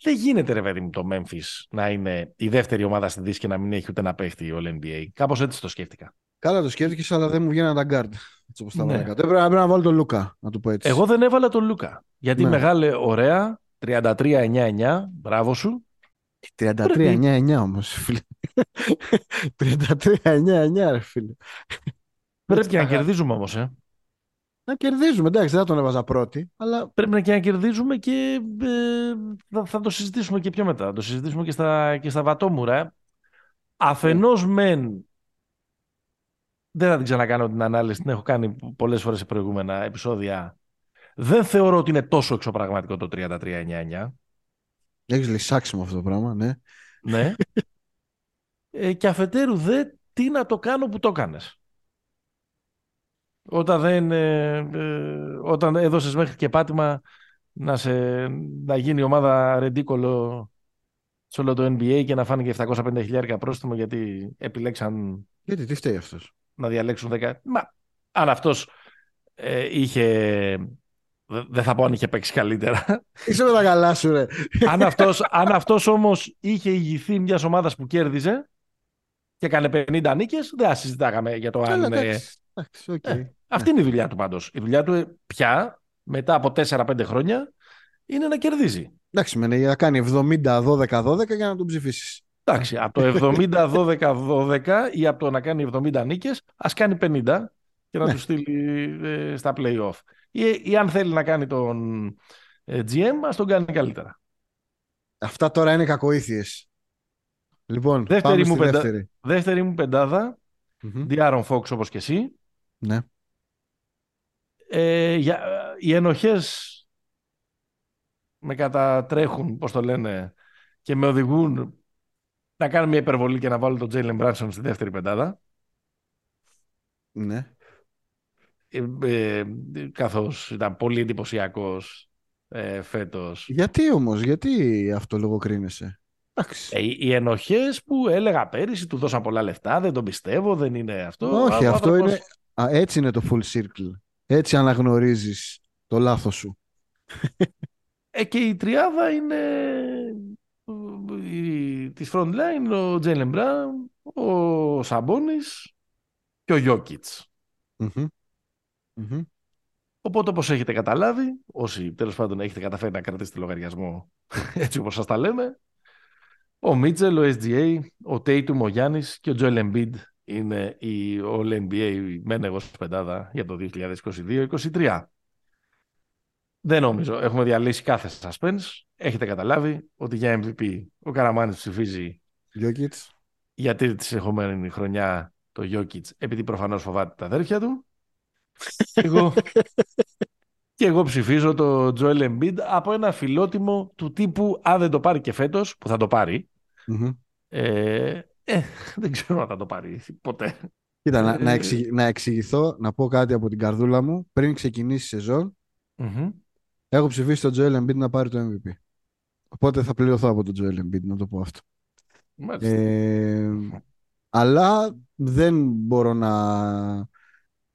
δεν γίνεται ρε παιδί μου το Memphis να είναι η δεύτερη ομάδα στη Δύση και να μην έχει ούτε ένα παίχτη All NBA. Κάπως έτσι το σκέφτηκα. Καλά το σκέφτηκες, αλλά δεν μου βγαίνουν τα γκάρτ. Έτσι όπως τα Ναι. βάλα κάτω. Έπρεπε, έπρεπε να βάλω τον Λούκα, να το πω έτσι. Εγώ δεν έβαλα τον Λούκα. Γιατί Ναι. μεγάλε, ωραία, 33-9-9, μπράβο σου. 33-9-9 όμως, φίλε. 33-9-9, ρε φίλε. Πρέπει και να τα γράφω. κερδίζουμε όμως, ε. Να κερδίζουμε, εντάξει, δεν θα τον έβαζα πρώτη, αλλά Πρέπει να και να κερδίζουμε και ε, θα, θα το συζητήσουμε και πιο μετά. Θα το συζητήσουμε και στα, και στα βατόμουρα. Αφενός μεν δεν θα την ξανακάνω την ανάλυση, την έχω κάνει πολλές φορές σε προηγούμενα επεισόδια. Δεν θεωρώ ότι είναι τόσο εξωπραγματικό το 33-9-9. Έχεις λυσάξει με αυτό το πράγμα, ναι. Ναι. ε, και αφετέρου δε τι να το κάνω που το έκανες. Όταν δεν ε, ε, όταν έδωσες μέχρι και πάτημα να, σε, να γίνει η ομάδα ρεντίκολο σε όλο το NBA και να φάνε και 750.000 πρόστιμο γιατί επιλέξαν Γιατί, τι φταίει αυτός; να διαλέξουν 10. Μα αν αυτός ε, είχε. Δε- Δεν θα πω αν είχε παίξει καλύτερα. Είσαι με τα καλά σου, ρε. αν, αυτός, αν αυτός όμως είχε ηγηθεί μιας ομάδας που κέρδιζε και έκανε 50 νίκες, δεν θα συζητάγαμε για το αν. Καλά, ε, εντάξει, εντάξει, οκ. ε, αυτή είναι η δουλειά του πάντως. Η δουλειά του ε, πια, μετά από 4-5 χρόνια, είναι να κερδίζει. Εντάξει, με να κάνει 70-12-12 για να τον ψηφίσεις. Εντάξει, από το 70-12-12 ή από το να κάνει 70 νίκες, ας κάνει 50 και να Ναι. τους στείλει ε, στα play-off. Ή, ή αν θέλει να κάνει τον ε, GM, ας τον κάνει καλύτερα. Αυτά τώρα είναι κακοήθειες. Λοιπόν, Δεύτερη πάμε μου στη πεντα- δεύτερη. Δεύτερη μου πεντάδα, Μμμ. Diaron Fox όπως και εσύ. Ναι. Ε, για, οι ενοχές με κατατρέχουν, πώς το λένε, και με οδηγούν να κάνω μια υπερβολή και να βάλω τον Jalen Brunson στη δεύτερη πεντάδα. ναι. Ε, ε, καθώς ήταν πολύ εντυπωσιακός ε, φέτος. Γιατί όμως, γιατί αυτό λογοκρίνεσαι; Εντάξει. Ε, οι οι ενοχές που έλεγα πέρυσι, του δώσαν πολλά λεφτά, δεν τον πιστεύω, δεν είναι αυτό. Όχι, Ο αυτό άνθρωπος- είναι. Α, έτσι είναι το full circle. Έτσι αναγνωρίζεις το λάθος σου. Ε, και η τριάδα είναι ε, η, της front line, ο Τζέιλεν Μπράουν, ο Σαμπόνης και ο Γιώκητς. Μμμ. Μμμ. Οπότε όπως έχετε καταλάβει, όσοι τέλος πάντων έχετε καταφέρει να κρατήσετε λογαριασμό έτσι όπως σας τα λέμε, ο Μίτσελ, ο SGA, ο Tatum, ο Γιάννης και ο Joel Embiid είναι η All NBA μεν εγώ στην πεντάδα για το 2022-2023. Δεν νομίζω. Έχουμε διαλύσει κάθε suspense. Έχετε καταλάβει ότι για MVP ο Καραμάνης ψηφίζει Jokic. για τρίτη συνεχόμενη χρονιά το Jokic επειδή προφανώς φοβάται τα αδέρφια του. Και εγώ, και εγώ ψηφίζω το Joel Embiid από ένα φιλότιμο του τύπου αν δεν το πάρει και φέτος, που θα το πάρει, Μμμ. ε, ε, δεν ξέρω αν θα το πάρει ποτέ. Κοίτα, να, να, Ε, εξηγη- να εξηγηθώ, να πω κάτι από την καρδούλα μου. Πριν ξεκινήσει η σεζόν, Μμμ. έχω ψηφίσει τον Joel Embiid να πάρει το MVP. Οπότε θα πληρωθώ από τον Joel Embiid, να το πω αυτό. Μάλιστα. Ε, αλλά δεν μπορώ να,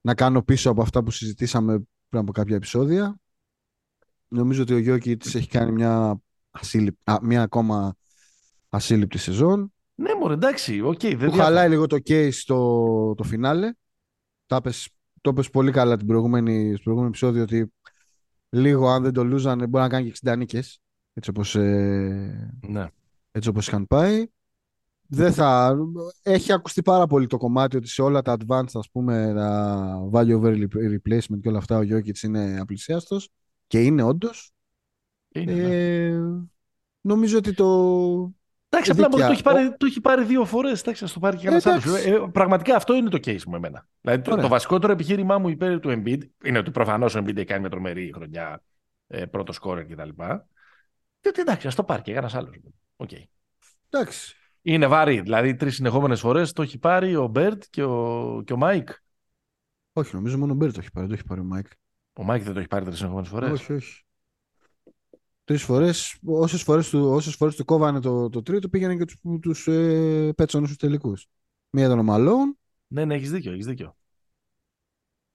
να κάνω πίσω από αυτά που συζητήσαμε πριν από κάποια επεισόδια. Νομίζω ότι ο Γιώκητ έχει κάνει μια, ασύλληπ- α, μια ακόμα ασύλληπτη σεζόν. Ναι, μωρέ, εντάξει, οκ, δεν Που διαφωνώ. χαλάει λίγο το case στο το φινάλε. Τα πες, το πες πολύ καλά την προηγούμενη, στο προηγούμενο επεισόδιο ότι λίγο αν δεν το λούζανε μπορεί να κάνει και 60 νίκες. Έτσι όπως, ε, Ναι. έτσι όπως είχαν πάει. Δεν θα... Έχει ακουστεί πάρα πολύ το κομμάτι ότι σε όλα τα advanced, ας πούμε, τα value over replacement και όλα αυτά, ο Jokic είναι απλησίαστος και είναι όντως. Είναι, ναι. Ε, νομίζω ότι το... Εντάξει, απλά δίκαια. μπορεί, το, έχει πάρει, το έχει πάρει δύο φορές. Εντάξει, α το πάρει και κανένα Εντάξει. άλλος. Ε, πραγματικά αυτό είναι το case μου εμένα. Δηλαδή, το, Ωραία. το βασικότερο επιχείρημά μου υπέρ του Embiid είναι ότι προφανώς ο Embiid έχει κάνει μια τρομερή χρονιά ε, πρώτο σκόρερ κτλ. Και ότι εντάξει, ας το πάρει και κανένα άλλος. Οκ. Εντάξει. Είναι βαρύ. Δηλαδή, τρεις συνεχόμενες φορές το έχει πάρει ο Bird και ο, και ο Μάικ. Όχι, νομίζω μόνο ο Μπέρ το έχει πάρει, το έχει πάρει ο Μάικ. Ο Μάικ δεν το έχει πάρει τρεις συνεχόμενες φορές. Όχι, όχι. Τρεις φορές, όσες φορές του, όσες φορές του κόβανε το, το τρίτο, πήγαινε και τους τους, ε, πέταγε στους τελικούς. Μία ήταν ο Μαλόν Ναι, ναι, έχεις δίκιο, έχεις δίκιο.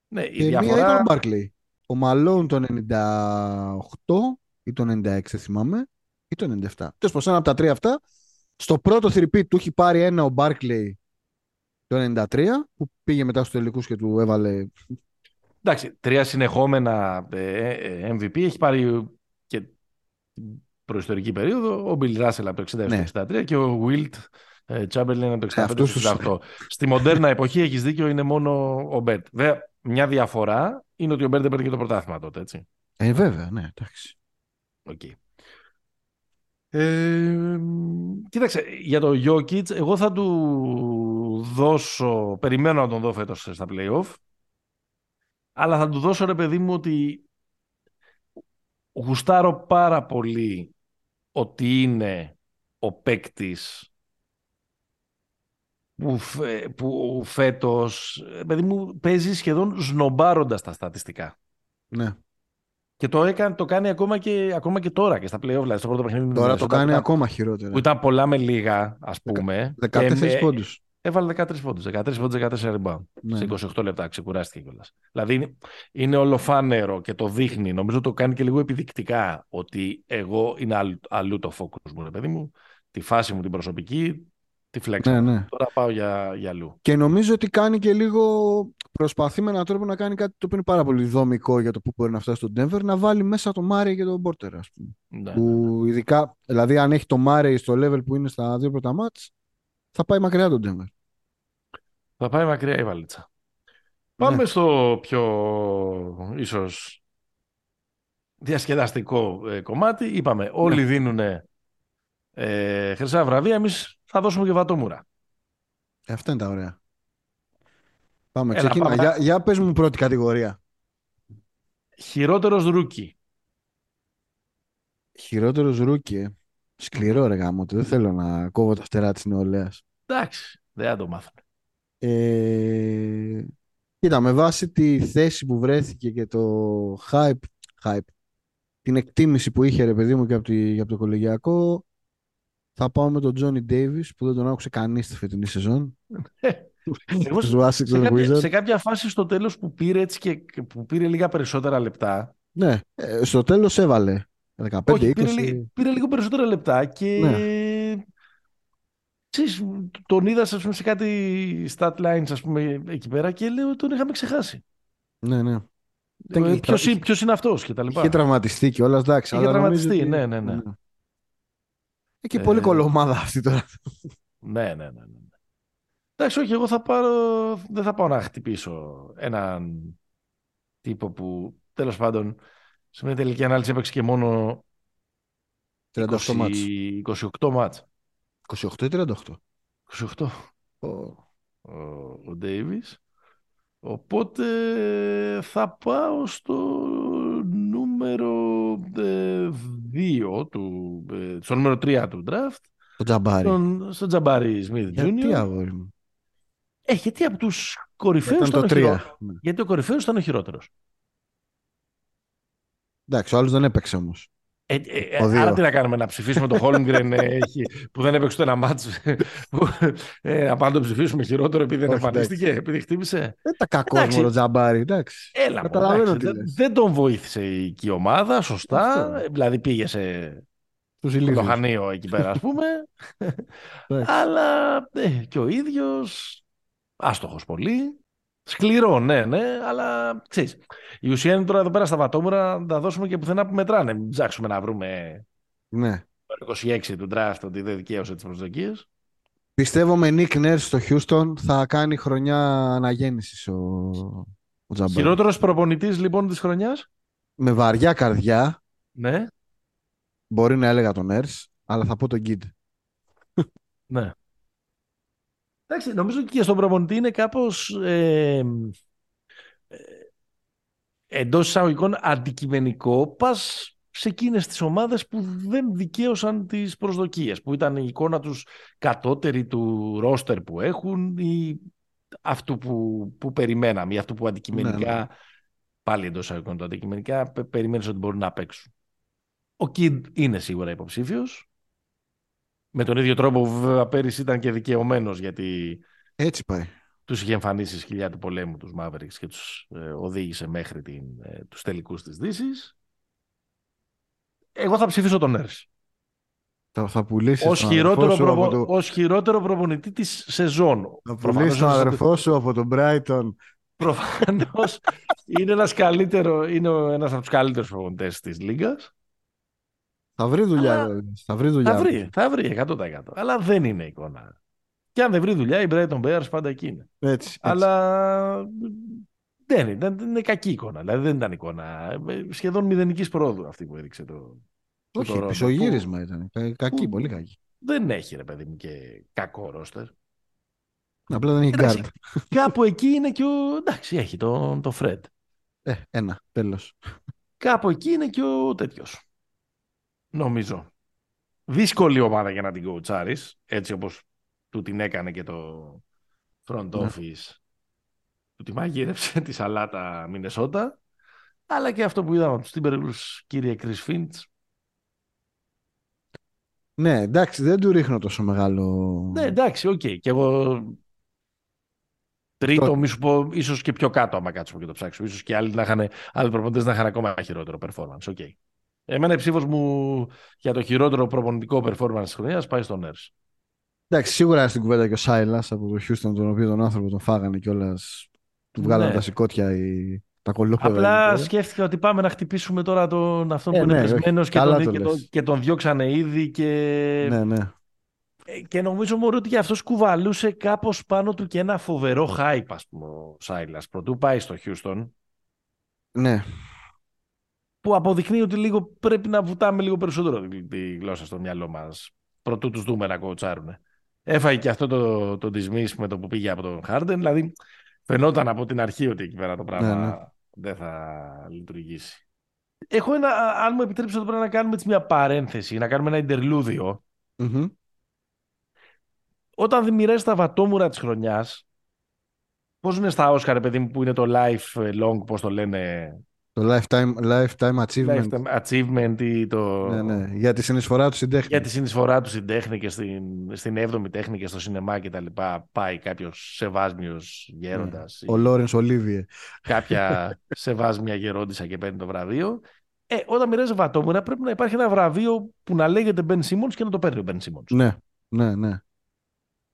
Ναι, η και μία διαφορά. ήταν ο Μπάρκλεϊ. Ο Μαλόν το 98 ή το 96, δεν θυμάμαι, ή το 97. Τέλος πάντων, ένα από τα τρία αυτά. Στο πρώτο θρυπή του έχει πάρει ένα ο Μπάρκλεϊ Το 93 που πήγε μετά στους τελικούς και του έβαλε... Εντάξει, τρία συνεχόμενα ε, ε, MVP έχει πάρει και την προϊστορική περίοδο. Ο Bill Russell από το 60 Ναι. στο 63 και ο Wilt ε, Chamberlain από το 65 αυτούς στο 68. Στη μοντέρνα εποχή έχεις δίκιο, είναι μόνο ο Bird. Βέβαια, μια διαφορά είναι ότι ο Bird έπαιρνε και το πρωτάθλημα τότε, έτσι. Ε, βέβαια, ναι, εντάξει. Οκ. Ε, κοίταξε, για το Jokic, εγώ θα του δώσω, περιμένω να τον δω φέτος στα play-off, αλλά θα του δώσω ρε παιδί μου ότι γουστάρω πάρα πολύ ότι είναι ο παίκτης που, φε- που φέτος, ε, παιδί μου, παίζει σχεδόν σνομπάροντας τα στατιστικά. Ναι. Και το, έκανε, το κάνει ακόμα και, ακόμα και τώρα και στα play-off, δηλαδή στο πρώτο παιχνίδι. με την Τώρα το Μινεσότα, κάνει που ήταν- ακόμα χειρότερα. Που ήταν πολλά με λίγα, ας πούμε. 14 Και με- πόντους. Έβαλε 13 πόντους. 13 πόντους, 14 rebound. Ναι. Σε 28 λεπτά ξεκουράστηκε κιόλας. Δηλαδή είναι, είναι ολοφάνερο και το δείχνει. Νομίζω το κάνει και λίγο επιδεικτικά ότι εγώ είναι αλλού, αλλού το focus μου, ρε παιδί μου. Τη φάση μου την προσωπική, τη flex. Ναι, μου. ναι. Τώρα πάω για, για αλλού. Και νομίζω ότι κάνει και λίγο. Προσπαθεί με έναν τρόπο να κάνει κάτι το οποίο είναι πάρα πολύ δομικό για το που μπορεί να φτάσει στο Denver, να βάλει μέσα το Μάρι και τον Πόρτερ, ας πούμε. Ναι, Που ειδικά, δηλαδή, αν έχει το Μάρι στο level που είναι στα δύο πρώτα μάτς, θα πάει μακριά τον Denver. Θα πάει μακριά η βαλίτσα. Ναι. Πάμε στο πιο ίσως διασκεδαστικό ε, κομμάτι. Είπαμε, όλοι Ναι. δίνουν ε, χρυσά βραβεία, εμείς θα δώσουμε και βατόμουρα. Ε, αυτά είναι τα ωραία. Πάμε, Έλα, ξεκινά. πάμε. Για, για πες μου πρώτη κατηγορία. Χειρότερος rookie. Χειρότερος rookie, ε. Σκληρό ρε γαμώ, δεν θέλω να κόβω τα φτερά της νεολαίας. Εντάξει, δεν θα το μάθουμε. Ε, κοίτα, με βάση τη θέση που βρέθηκε και το hype, hype την εκτίμηση που είχε ρε παιδί μου και από, τη, και από το κολεγιακό, θα πάω με τον Johnny Davis που δεν τον άκουσε κανείς στη φετινή σεζόν. Εγώ Τους σε, Washington σε κάποια, Wizards. σε κάποια φάση στο τέλος που πήρε έτσι και και που πήρε λίγα περισσότερα λεπτά. Ναι, ε, στο τέλος έβαλε 15-20. όχι, πήρε, λι- πήρε λίγο περισσότερα λεπτά και Ναι. ξέρεις, τον είδας ας πούμε, σε κάτι stat lines ας πούμε, εκεί πέρα και λέω τον είχαμε ξεχάσει. Ναι, ναι. Ήταν Ε, και- ποιος, είχε- είναι- ποιος είναι αυτός και τα λοιπά. Είχε τραυματιστεί κιόλας, εντάξει. Είχε αλλά νομίζω τραυματιστεί, ότι- ναι, ναι, ναι. Εκεί πολύ Ε, κολομάδα αυτή τώρα. Ναι, ναι, ναι. ναι. Εντάξει, όχι, εγώ θα πάρω, δεν θα πάω να χτυπήσω έναν τύπο που τέλος πάντων σε μια τελική ανάλυση έπαιξε και μόνο 38 μάτς. 28 μάτς. 28 ή 38. 28 ο, ο Ντέιβις. Οπότε θα πάω στο νούμερο 2 του, ε, στο νούμερο 3 του draft, Το τζαμπάρι. στον, στον Τζαμπάρι Σμιθ Γιατί Jr. αγόρι μου; Ε, γιατί από τους κορυφαίους Ήταν ήταν, το ο 3. χειρό- Γιατί ο κορυφαίος ήταν ο χειρότερος. Εντάξει, ο άλλος δεν έπαιξε όμως. Ε, ε, ε, Ο δύο. άρα τι να κάνουμε, να ψηφίσουμε τον Holmgren ε, έχει- που δεν έπαιξε ούτε ένα μάτς που, ε, να πάμε να τον ψηφίσουμε χειρότερο επειδή δεν Όχι, εμφανίστηκε, επειδή χτύπησε. Δεν τα κακό Εντάξει. μόνο τζαμπάρι, εντάξει. Έλα, μου, Καταλαβαίνω εντάξει, τι δεν, λες. δεν τον βοήθησε η, και η ομάδα, σωστά. Αυτό. Ε, Δηλαδή πήγε σε Τους το ηλίθιους. χανίο εκεί πέρα, ας πούμε. Εντάξει. αλλά ε, και ο ίδιος άστοχος πολύ. Σκληρό, ναι, ναι, αλλά ξέρεις. Η ουσία είναι τώρα εδώ πέρα στα βατόμουρα να τα δώσουμε και πουθενά που μετράνε. Μην ψάξουμε να βρούμε Ναι. το 26 του draft ότι δεν δικαίωσε τις προσδοκίες. Πιστεύω με Nick Nurse στο Houston θα κάνει χρονιά αναγέννησης ο, ο Τζαμπάρι. Χειρότερος προπονητής λοιπόν της χρονιάς; Με βαριά καρδιά Ναι, μπορεί να έλεγα τον Nurse, αλλά θα πω τον Kid. ναι. Εντάξει, νομίζω και στον προπονητή είναι κάπως ε, ε, εντός εισαγωγικών αντικειμενικό πας σε εκείνες τις ομάδες που δεν δικαίωσαν τις προσδοκίες που ήταν η εικόνα τους κατώτερη του ρόστερ που έχουν ή αυτού που, που περιμέναμε ή αυτού που αντικειμενικά Ναι, ναι. πάλι εντός εισαγωγικών το αντικειμενικά πε- περιμένεις ότι μπορούν να παίξουν. Ο Κιντ είναι σίγουρα υποψήφιος με τον ίδιο τρόπο που βέβαια πέρυσι ήταν και δικαιωμένος γιατί Έτσι πάει. τους είχε εμφανίσει σκυλιά του πολέμου τους Mavericks και τους ε, οδήγησε μέχρι την, ε, τους τελικούς της Δύσης. Εγώ θα ψηφίσω τον Νέρς. Θα, θα πουλήσεις ως τον χειρότερο, αδερφό σου προπο... από το... ως χειρότερο προπονητή της σεζόν. Θα Προφανώς πουλήσει τον είναι αδερφό σου από τον Brighton. Προφανώς είναι ένας, καλύτερο, είναι ο- ένας από τους καλύτερους προπονητές της Λίγκας. Θα βρει δουλειά. Αλλά- βέβαια. Θα βρει δουλειά. Θα βρει, θα βρει 100%. Αλλά δεν είναι εικόνα. Και αν δεν βρει δουλειά, η Brighton Bears πάντα εκεί είναι. Έτσι, έτσι. Αλλά δεν είναι, δεν είναι κακή εικόνα. Δηλαδή δεν ήταν εικόνα. ε, Σχεδόν μηδενικής πρόοδου αυτή που έδειξε το. το Όχι, Toronto, πισωγύρισμα ήταν. Κα- Κακή, που- πολύ κακή. που Δεν έχει ρε παιδί μου και κακό ρόστερ. Απλά δεν έχει Εντάξει. γκάρτ. Κάπου εκεί είναι και ο. Εντάξει, έχει τον το Fred. Ε, ένα, τέλος. Κάπου εκεί είναι και ο τέτοιος. Νομίζω. Δύσκολη ομάδα για να την κοουτσάρεις, έτσι όπως του την έκανε και το front Ναι. office. Του τη μαγείρεψε τη σαλάτα Μινεσότα. Αλλά και αυτό που είδαμε από τους Timberwolves, κύριε Chris Finch. Ναι, εντάξει, δεν του ρίχνω τόσο μεγάλο... Ναι, εντάξει, οκ. Και εγώ τρίτο, Το- μη σου πω, ίσως και πιο κάτω άμα κάτσουμε και το ψάξουμε. Ίσως και άλλοι, να είχαν, άλλοι προπονητές να είχαν ακόμα χειρότερο performance. Οκ. Εμένα η ψήφος μου για το χειρότερο προπονητικό performance της χρονιάς πάει στον Nurse. Εντάξει, σίγουρα στην κουβέντα και ο Silas από το Houston, τον οποίο τον άνθρωπο τον φάγανε κιόλας. Του βγάλανε Ναι. τα σηκώτια ή τα κωλόπαιδα. Απλά εκεί πέρα. σκέφτηκα ότι πάμε να χτυπήσουμε τώρα τον αυτόν Ε, που είναι ναι, όχι. πεσμένος και, Καλά τον, το και, λες. τον, και τον διώξανε ήδη και, Ναι, ναι. ε, και νομίζω μωρέ ότι και αυτός κουβαλούσε κάπως πάνω του και ένα φοβερό hype ας πούμε ο Σάιλας πρωτού πάει στο Houston ναι. Που αποδεικνύει ότι λίγο πρέπει να βουτάμε λίγο περισσότερο τη, τη γλώσσα στο μυαλό μας πρωτού τους δούμε να κοουτσάρουν. Έφαγε και αυτό το, το dismiss με το που πήγε από τον Harden, δηλαδή φαινόταν από την αρχή ότι εκεί πέρα το πράγμα Ναι, ναι. δεν θα λειτουργήσει. Έχω ένα, αν μου επιτρέψετε εδώ πέρα να κάνουμε έτσι μια παρένθεση, να κάνουμε ένα 인τερλούδιο. Μμμ. Όταν μοιράζει τα βατόμουρα της χρονιάς, πώς είναι στα Όσκαρ, παιδί μου, που είναι το life long, πώς το λένε, Το lifetime, lifetime achievement. lifetime achievement ή το... Ναι, ναι. Για τη συνεισφορά του στην τέχνη. για τη συνεισφορά του στην τέχνη και στην, στην 7η τέχνη και στο σινεμά και τα λοιπά πάει κάποιος σεβάσμιος γέροντας ή Ο Λόρενς Ολίβιε. κάποια σεβάσμια γερόντισα και παίρνει το βραβείο. Ε, όταν μοιράζει βατόμουρα πρέπει να υπάρχει ένα βραβείο που να λέγεται Ben Simmons και να το παίρνει ο Ben Simmons. Ναι, ναι, ναι.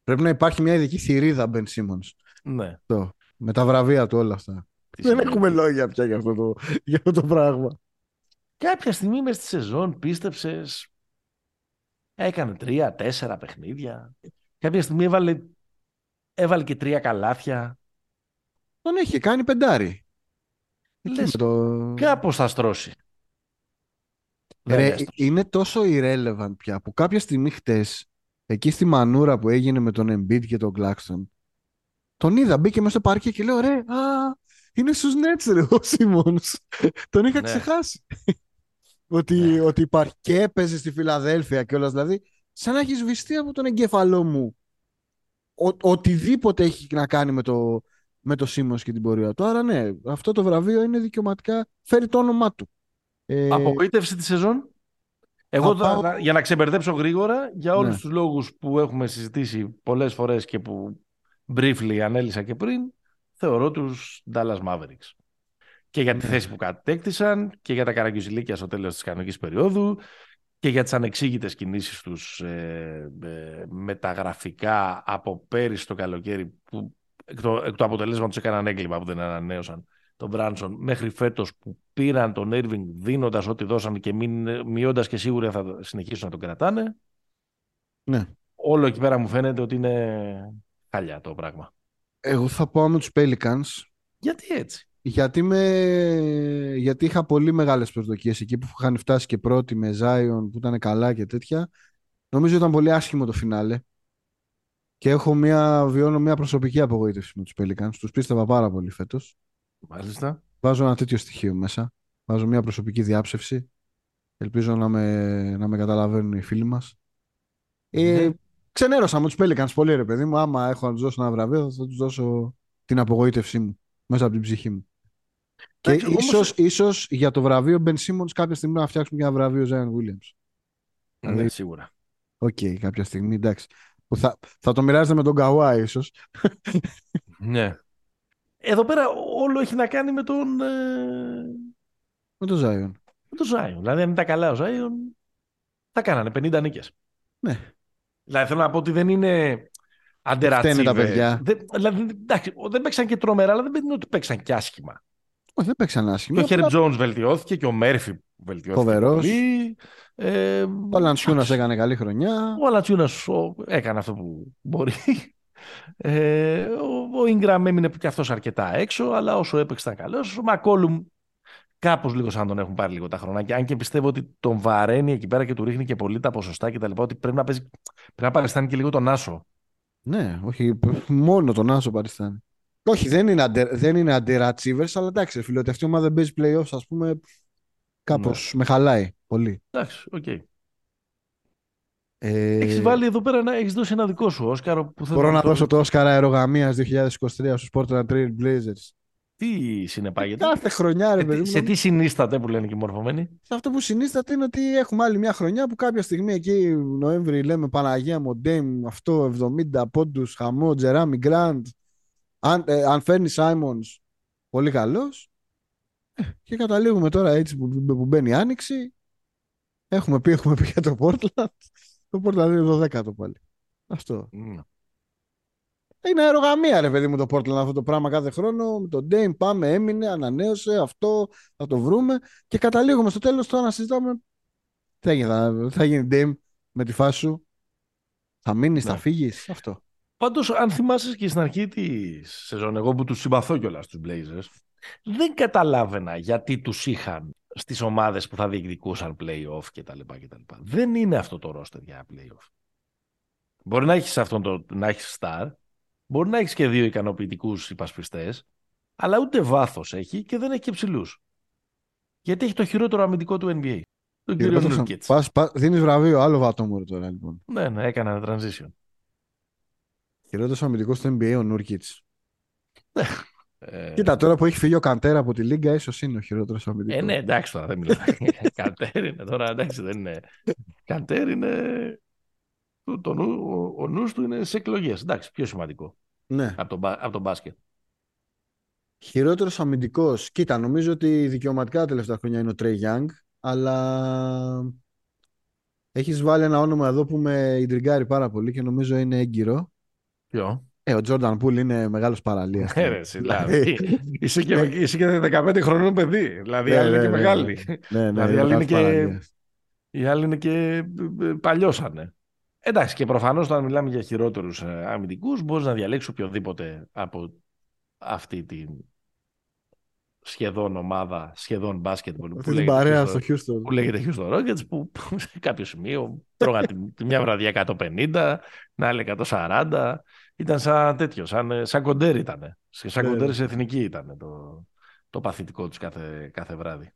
Πρέπει να υπάρχει μια ειδική θηρίδα Ben Simmons. Ναι. Το. Με τα βραβεία του όλα αυτά. Τις Δεν σημαίνει. έχουμε λόγια πια για αυτό το, για αυτό το πράγμα. Κάποια στιγμή μες στη σεζόν πίστεψες έκανε τρία, τέσσερα παιχνίδια. Κάποια στιγμή έβαλε, έβαλε και τρία καλάθια. Τον έχει κάνει πεντάρι. Εκεί Λες, με το... Κάπως θα στρώσει. Δεν Ρε, έστρωσε. είναι τόσο irrelevant πια που κάποια στιγμή χτες εκεί στη μανούρα που έγινε με τον Embiid και τον Claxton τον είδα, μπήκε μέσα στο παρκέ και λέω ρε, α, είναι στους Nets ρε ο Σίμονς. τον είχα Ναι. ξεχάσει. ότι, Ναι. ότι υπάρχει και έπαιζε στη Φιλαδέλφια και όλα δηλαδή σαν να έχεις σβηστεί από τον εγκέφαλό μου ο, οτιδήποτε έχει να κάνει με το, με το Σίμονς και την πορεία του. Άρα ναι, αυτό το βραβείο είναι δικαιωματικά, φέρει το όνομά του. Ε, Απογοήτευση τη σεζόν. Εγώ θα θα- πάω- να- για να ξεμπερδέψω γρήγορα, για όλους Ναι. τους λόγους που έχουμε συζητήσει πολλές φορές και που briefly ανέλησα και πριν, θεωρώ τους Dallas Mavericks. Και για τη Ναι. θέση που κατέκτησαν και για τα καραγκιουζιλίκια στο τέλος της κανονικής περίοδου και για τις ανεξήγητες κινήσεις τους ε, ε, μεταγραφικά από πέρυσι το καλοκαίρι που εκ, το, εκ του αποτελέσματος έκαναν έγκλημα που δεν ανανέωσαν τον Μπράνσον μέχρι φέτος που πήραν τον Irving δίνοντας ό,τι δώσαν και μην, μειώντας και σίγουρα θα συνεχίσουν να τον κρατάνε. Ναι. Όλο εκεί πέρα μου φαίνεται ότι είναι χαλιά το πράγμα. Εγώ θα πάω με τους Pelicans Γιατί έτσι; γιατί, με... γιατί είχα πολύ μεγάλες προσδοκίες εκεί που είχαν φτάσει και πρώτοι με Zion που ήταν καλά και τέτοια. Νομίζω ήταν πολύ άσχημο το φινάλε και έχω μια, βιώνω μια προσωπική απογοήτευση με τους Pelicans. Τους πίστευα πάρα πολύ φέτος. Μάλιστα. Βάζω ένα τέτοιο στοιχείο μέσα. Βάζω μια προσωπική διάψευση. Ελπίζω να με, να με καταλαβαίνουν οι φίλοι μας. Ε, Ναι. Ξενέρωσα με τους Pelicans πολύ ρε παιδί μου. Άμα έχω να τους δώσω ένα βραβείο θα τους δώσω την απογοήτευσή μου μέσα από την ψυχή μου. Και Εντάξει, όμως- ίσως, ίσως για το βραβείο Ben Simmons κάποια στιγμή να φτιάξουμε και ένα βραβείο Zion Williams. Ναι, Δηλαδή- σίγουρα. Οκ, κάποια στιγμή, εντάξει. Που θα, θα το μοιράζεται με τον Καουάι ίσως. Ναι. Εδώ πέρα όλο έχει να κάνει με τον, ε, Με τον Zion. με τον Zion. Δηλαδή αν ήταν καλά ο Zion θα κάνανε 50 νίκες. Ναι. Δηλαδή θέλω να πω ότι δεν είναι underachievers. Φταίνε τα παιδιά. Δεν, δηλαδή, εντάξει, δεν παίξαν και τρομερά, αλλά δεν είναι ότι παίξαν και άσχημα. Όχι, δεν παίξαν Και άσχημα. ο Χέρι απλά Τζόουνς βελτιώθηκε και ο Μέρφυ βελτιώθηκε. Φοβερός. Πολύ. Ε, Ο Λαντσιούνας έκανε καλή χρονιά. Ο Αλατσιούνας ο- έκανε αυτό που μπορεί. Ε, ο, ο Ingram έμεινε και αυτός αρκετά έξω, αλλά όσο έπαιξε ήταν καλός. Ο Μακόλουμ κάπως λίγο σαν τον έχουν πάρει λίγο τα χρονάκια. Αν και πιστεύω ότι τον βαραίνει εκεί πέρα και του ρίχνει και πολύ τα ποσοστά και τα λοιπά, ότι πρέπει να, παίζει, πρέπει να παριστάνει και λίγο τον Άσο. Ναι, όχι, μόνο τον Άσο παριστάνει. Όχι, δεν είναι, under, δεν είναι underachievers, αλλά εντάξει, ρε φίλε, ότι αυτή η ομάδα δεν παίζει playoffs, ας πούμε, κάπως με χαλάει πολύ. Εντάξει, οκ. Ε, Έχεις βάλει εδώ πέρα, ένα- έχεις δώσει ένα δικό σου Όσκαρο που θέλω Μπορώ να το- δώσω το Όσκαρ αερογαμίας 2023 στους Portland Trail Blazers. Τι συνεπάγεται; Κάθε χρονιά, ρε Σε, παιδί τι- μου, σε τι συνίσταται που λένε και οι μορφωμένοι; σε αυτό που συνίσταται είναι ότι έχουμε άλλη μια χρονιά που κάποια στιγμή εκεί Νοέμβρη λέμε Παναγία μου, Dame, αυτό 70 πόντους, χαμό, Τζεράμι Γκραντ. Αν, ε, αν φέρνει Σάιμονς, πολύ καλός. Ε, και καταλήγουμε τώρα έτσι που, που μπαίνει η Άνοιξη. Έχουμε πει, έχουμε πει για το Portland. Το Portland είναι 12ο πάλι. Αυτό. Μμ. Είναι αερογαμία, ρε παιδί μου, το Portland αυτό το πράγμα κάθε χρόνο. Με τον Dame πάμε, έμεινε, ανανέωσε αυτό, θα το βρούμε. Και καταλήγουμε στο τέλος τώρα να συζητάμε. Τι θα γίνει, θα, θα γίνει Dame με τη φάση σου; Θα μείνεις, θα Ναι. φύγεις; Αυτό. Πάντως, αν θυμάσαι και στην αρχή της σεζόν, εγώ που τους συμπαθώ κιόλας στους Blazers, δεν καταλάβαινα γιατί τους είχαν στις ομάδες που θα διεκδικούσαν play-off κτλ. κτλ. Δεν είναι αυτό το roster για play-off. Μπορεί να έχεις, αυτόν το, να έχεις star, μπορεί να έχεις και δύο ικανοποιητικούς υπασπιστές, αλλά ούτε βάθος έχει και δεν έχει και ψηλούς. Γιατί έχει το χειρότερο αμυντικό του NBA. Τον κύριο Πας- Νουρκίτς. πας- πας- δίνεις βραβείο, άλλο βατόμορο τώρα λοιπόν. Ναι, ναι, έκανε ένα transition. Χειρότερος αμυντικός στο NBA ο Νούρκιτς. Ε, Κοίτα τώρα που έχει φύγει ο Καντέρα από τη Λίγκα, ίσως είναι ο χειρότερος αμυντικός. Ε, ναι, εντάξει τώρα, δεν μιλάμε. Καντέρ είναι τώρα, εντάξει, δεν είναι. Καντέρ είναι. Το, το νου, ο, ο νους του είναι σε εκλογές. Εντάξει, πιο σημαντικό ναι. από τον, μπα- από τον μπάσκετ. Χειρότερος αμυντικός. Κοίτα, νομίζω ότι δικαιωματικά τα τελευταία χρόνια είναι ο Τρέι Γιάνγκ, αλλά έχεις βάλει ένα όνομα εδώ που με ιντριγκάρει πάρα πολύ και νομίζω είναι έγκυρο. Ποιο; Ε, ο Τζόρνταν Πούλ είναι μεγάλος παραλίας. Ναι, ρε, εσύ, δηλαδή. είσαι, και, είσαι και 15 χρονών παιδί. Δηλαδή, οι Ναι, άλλοι είναι ναι, και ναι, μεγάλοι. ναι, ναι, Δηλαδή, είναι άλλοι είναι μεγάλος και- παραλίας. Οι άλλοι είναι και ε, παλιώσανε. Εντάξει, και προφανώς όταν μιλάμε για χειρότερους ε, αμυντικούς, μπορείς να διαλέξεις οποιοδήποτε από αυτή την σχεδόν ομάδα, σχεδόν μπάσκετμπολ που Αυτή την λέγεται παρέα Houston- στο Houston. που λέγεται Houston Rockets που σε κάποιο σημείο τρώγαν τη, τη μια βραδιά 150, την άλλη 140. Ήταν σαν τέτοιο, σαν, ε, σαν κοντέρ ήταν. Σαν Ναι, κοντέρ ναι. σε εθνική ήταν το, το παθητικό τους κάθε, κάθε βράδυ.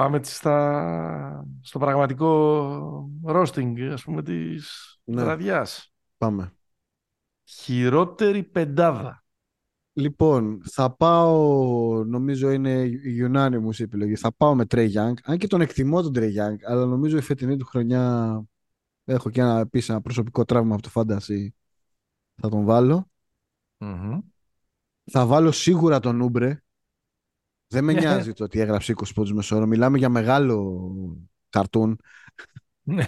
Πάμε έτσι στα, στο πραγματικό roasting, ας πούμε, της Ναι. βραδιάς. Πάμε. Χειρότερη πεντάδα. Λοιπόν, θα πάω, νομίζω είναι unanimous η επιλογή. Θα πάω με Trey Young, αν και τον εκτιμώ τον Trey Young, αλλά νομίζω η φετινή του χρονιά έχω και ένα, επίσης ένα προσωπικό τραύμα από το Fantasy. Θα τον βάλω. Μμμ. Θα βάλω σίγουρα τον Ούμπρε. Δεν με νοιάζει το ότι έγραψε 20 πόντους μεσόωρο. Μιλάμε για μεγάλο καρτούν.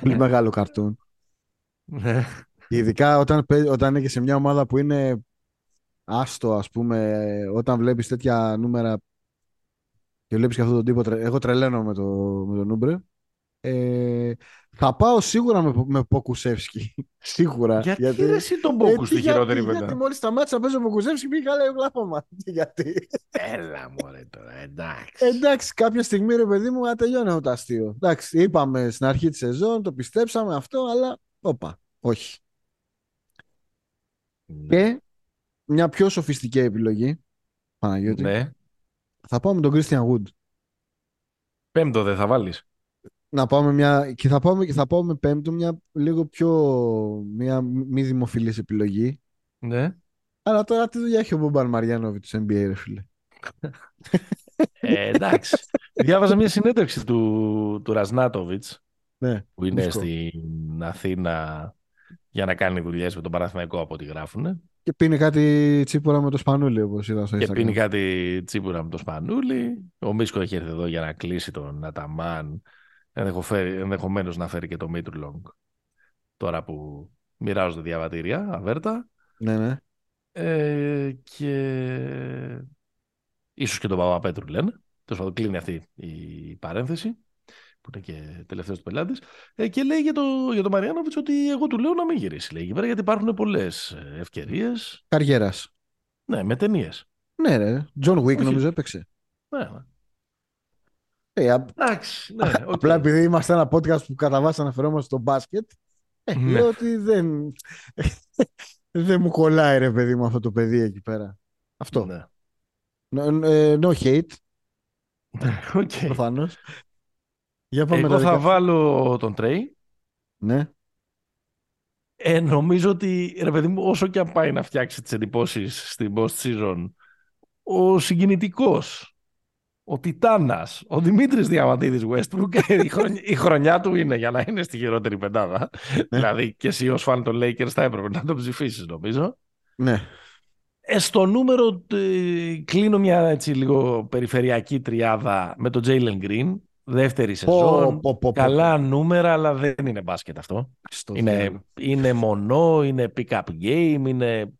Πολύ μεγάλο καρτούν. Ναι. Ειδικά όταν, παί- όταν είναι και σε μια ομάδα που είναι άστο, ας πούμε, όταν βλέπεις τέτοια νούμερα και βλέπεις και αυτόν τον τύπο, τρε- εγώ τρελαίνω με, το, με τον Ούμπρε. Ε, θα πάω σίγουρα με, με Ποκουσεύσκι. σίγουρα. Γιατί, ρε εσύ τον Ε, Μπόκου τι, στη χειρότερη γιατί, πεντάδα. γιατί μόλις σταμάτησα να παίζω Ποκουσεύσκι πήγα λέει Οκλάχωμα. Γιατί. Έλα μωρέ τώρα, εντάξει. Εντάξει, κάποια στιγμή ρε παιδί μου να τελειώνει αυτό το αστείο. Εντάξει, είπαμε στην αρχή της σεζόν, το πιστέψαμε αυτό, αλλά όπα, όχι. Και μια πιο σοφιστική επιλογή, Παναγιώτη, Ναι. θα πάω με τον Christian Wood. Πέμπτο δεν θα βάλεις. Να πάμε μια, και θα, πάμε, και θα πάω με πέμπτο μια λίγο πιο μια μη δημοφιλής επιλογή. Ναι. Αλλά τώρα τι δουλειά έχει ο Μπομπαν Μαριάνοβιτς του NBA, ρε φίλε; Ε, εντάξει. Διάβαζα μια συνέντευξη του, του Ρασνάτοβιτς Ναι, που είναι Μισκό. στην Αθήνα για να κάνει δουλειές με τον Παναθηναϊκό από ό,τι γράφουν. και πίνει κάτι τσίπορα με το σπανούλι, όπως είδα στο Και Instagram. πίνει κάτι τσίπουρα με το σπανούλι. Ο Μίσκο έχει έρθει εδώ για να κλείσει τον Αταμάν ενδεχομένως να φέρει και το Long τώρα που μοιράζονται διαβατήρια, αβέρτα. Ναι, ναι. Ε, και ίσως και τον Παπαπέτρου λένε. Τέλος πάντων, κλείνει αυτή η παρένθεση, που είναι και τελευταίος του πελάτης. Ε, και λέει για το, για το Μαριάνοβιτς ότι εγώ του λέω να μην γυρίσει. Λέει, πέρα, γιατί υπάρχουν πολλές ευκαιρίες. Καριέρας. Ναι, με ταινίες. Ναι, ρε. Τζον Wick νομίζω έπαιξε. Ναι, ναι. Ε, Εντάξει, ναι, okay. Απλά επειδή είμαστε ένα podcast που κατά βάση αναφερόμαστε στο μπάσκετ, ε, ναι. λέω ότι δεν, δεν μου κολλάει ρε παιδί μου αυτό το παιδί εκεί πέρα. Αυτό. Ναι. No, ε, no hate. Okay. Προφανώς. Για πάμε Εγώ θα βάλω τον Τρέι. Ναι. Ε, νομίζω ότι, ρε παιδί μου, όσο και αν πάει να φτιάξει τις εντυπώσεις στην post season, ο συγκινητικός, ο Τιτάνας, ο Δημήτρης Διαμαντίδης Westbrook, η, χρονιά, η χρονιά του είναι για να είναι στη χειρότερη πεντάδα. Ναι. δηλαδή και εσύ ως φαν των Lakers θα έπρεπε να το ψηφίσεις νομίζω. Ναι. Ε, στο νούμερο ε, κλείνω μια έτσι λίγο περιφερειακή τριάδα με τον Jalen Green. Δεύτερη σεζόν. Πω, πω, καλά νούμερα, αλλά δεν είναι μπάσκετ αυτό. είναι, είναι μονό, είναι pick-up game, είναι,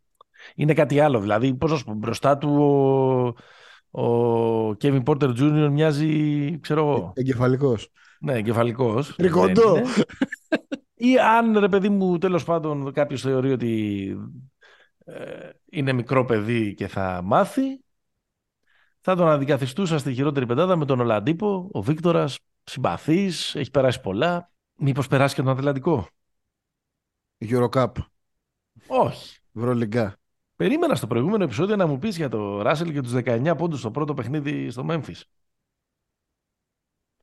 είναι κάτι άλλο. Δηλαδή, πώς να σου πω, μπροστά του ο, ο Kevin Porter Jr. μοιάζει, ξέρω εγώ. Ε, εγκεφαλικός. Ναι, εγκεφαλικός. Τρικοντό. Ή αν, ρε παιδί μου, τέλος πάντων κάποιος θεωρεί ότι ε, είναι μικρό παιδί και θα μάθει, θα τον αντικαθιστούσα στη χειρότερη πεντάδα με τον Ολαντίπο. Ο Βίκτορας συμπαθή, έχει περάσει πολλά. Μήπως περάσει και τον Ατλαντικό; Eurocup. Όχι. Βρολιγκά. Περίμενα στο προηγούμενο επεισόδιο να μου πεις για το Ράσελ και τους 19 πόντους στο πρώτο παιχνίδι στο Memphis.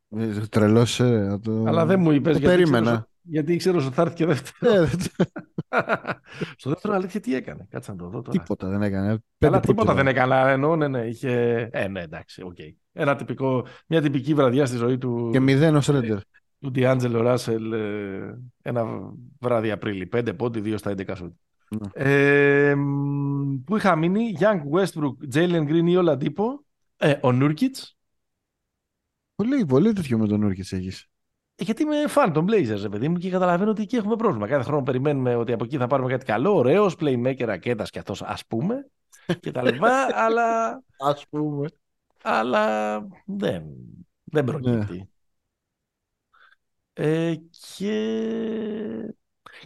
Ε, Τρελώσε. Το... Αλλά δεν μου είπες γιατί. Περίμενα. Γιατί ήξερα ότι θα έρθει και δεύτερος. Ε, Στο δεύτερο αλήθεια τι έκανε; Κάτσε να το δω τώρα. Τίποτα δεν έκανε. Καλά, τίποτα δεν έκανε. Εννοώ, ναι, ναι, είχε. Ε, ναι, εντάξει, οκ. Okay. Ένα τυπικό, μια τυπική βραδιά στη ζωή του. Και μηδέν ο Σρέντερ. Του Ντιάντζελο Ράσελ ένα βράδυ Απρίλη. Πέντε πόντι, δύο στα 11 σου. Ναι. Ε, που είχα μείνει, Young Westbrook, Jalen Green ή όλα τύπο. Ε, ο Νούρκιτ. Πολύ, πολύ τέτοιο με τον Νούρκιτ έχεις. Γιατί είμαι φαν των Blazers, παιδί μου, και καταλαβαίνω ότι εκεί έχουμε πρόβλημα. Κάθε χρόνο περιμένουμε ότι από εκεί θα πάρουμε κάτι καλό, ωραίος, playmaker, ρακέτας και αυτό, ας πούμε, και τα λοιπά, αλλά. Α πούμε. Αλλά δεν, δεν προκύπτει. Ναι. Ε, και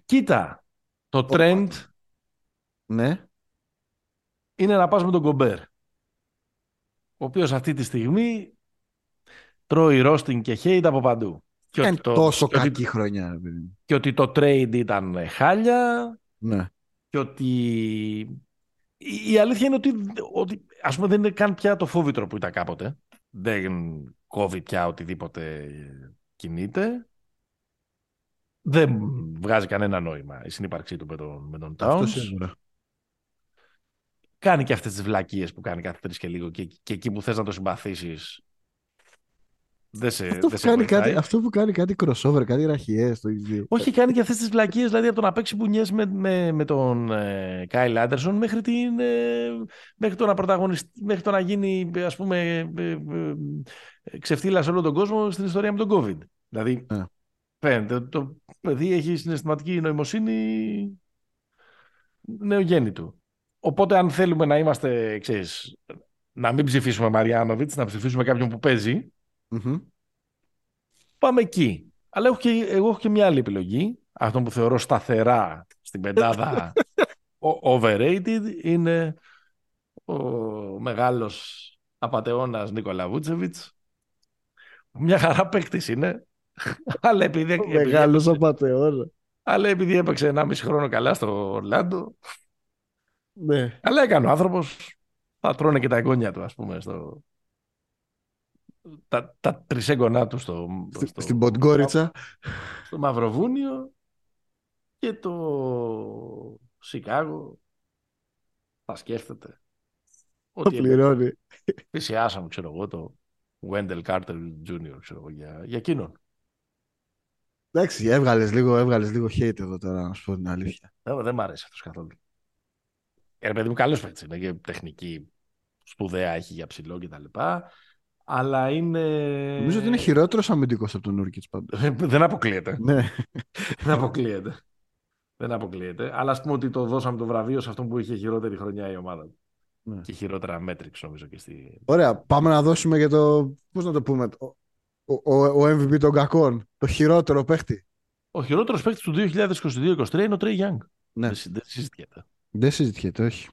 κοίτα, το trend ναι. είναι να πας με τον Κομπέρ. Ο οποίος αυτή τη στιγμή τρώει roasting και hate από παντού. Και ότι το, τόσο και κακή χρονιά. Και ότι το trade ήταν χάλια. Ναι. Και ότι... Η αλήθεια είναι ότι, ότι ας πούμε δεν είναι καν πια το φόβητρο που ήταν κάποτε. Δεν κόβει πια οτιδήποτε κινείται. Δεν βγάζει κανένα νόημα η συνύπαρξή του με τον, με τον Towns. Κάνει και αυτές τις βλακίες που κάνει κάθε τρεις και λίγο και, και εκεί που θες να το συμπαθήσεις δεν σε, αυτό, δεν που κάνει κάτι, αυτό που κάνει κάτι crossover, κάτι ραχιές στο ίδιο. Όχι, κάνει και αυτές τις βλακίες, δηλαδή από το να παίξει μπουνιές με, με, με τον Κάιλ ε, Άντερσον μέχρι, την, ε, μέχρι, το να μέχρι το να γίνει ας πούμε ε, ε, ξεφτύλα σε όλο τον κόσμο στην ιστορία με τον COVID. Δηλαδή, yeah. φαίνεται ότι το παιδί έχει συναισθηματική νοημοσύνη νεογέννητου. Οπότε αν θέλουμε να είμαστε, ξέρεις, να μην ψηφίσουμε Μαριάνοβιτς, να ψηφίσουμε κάποιον που παίζει, mm Πάμε εκεί. Αλλά έχω και, εγώ έχω και μια άλλη επιλογή. Αυτό που θεωρώ σταθερά στην πεντάδα overrated είναι ο μεγάλος απατεώνας Νίκολα Βούτσεβιτς. Μια χαρά παίκτης είναι. αλλά επειδή, ο μεγάλος απατεώνας. Αλλά επειδή έπαιξε 1,5 χρόνο καλά στο Ορλάντο. Ναι. Αλλά έκανε ο άνθρωπος. Θα τρώνε και τα εγγόνια του, ας πούμε, στο, τα, τα τρισέγγονά του στο, στο, στην Ποντγκόριτσα στο Μαυροβούνιο και το Σικάγο θα σκέφτεται το πληρώνει πλησιάσαμε ξέρω εγώ το Wendell Carter Jr. ξέρω εγώ για, για εκείνον Εντάξει, έβγαλες λίγο, έβγαλες λίγο hate εδώ τώρα, να σου πω την αλήθεια. Δεν, δεν μ' αρέσει αυτός καθόλου. Ε, παιδί μου, καλός παίκτης είναι και τεχνική σπουδαία έχει για ψηλό και τα λοιπά Αλλά είναι. Νομίζω ότι είναι χειρότερος αμυντικός από τον Νούρκιτ πάντω. Δεν αποκλείεται. ναι. Δεν αποκλείεται. Δεν αποκλείεται. Αλλά ας πούμε ότι το δώσαμε το βραβείο σε αυτόν που είχε χειρότερη χρονιά η ομάδα. Ναι. Και χειρότερα μέτρηξ νομίζω και στη. Ωραία. Πάμε να δώσουμε για το. Πώς να το πούμε; Ο, ο, ο MVP των κακών. Το χειρότερο παίχτη. Ο χειρότερος παίχτης του 2022-2023 είναι ο Τρέι Γιάνγκ. Ναι. Δεν, συ- δεν συζητιέται. Δεν συζητιέται, όχι.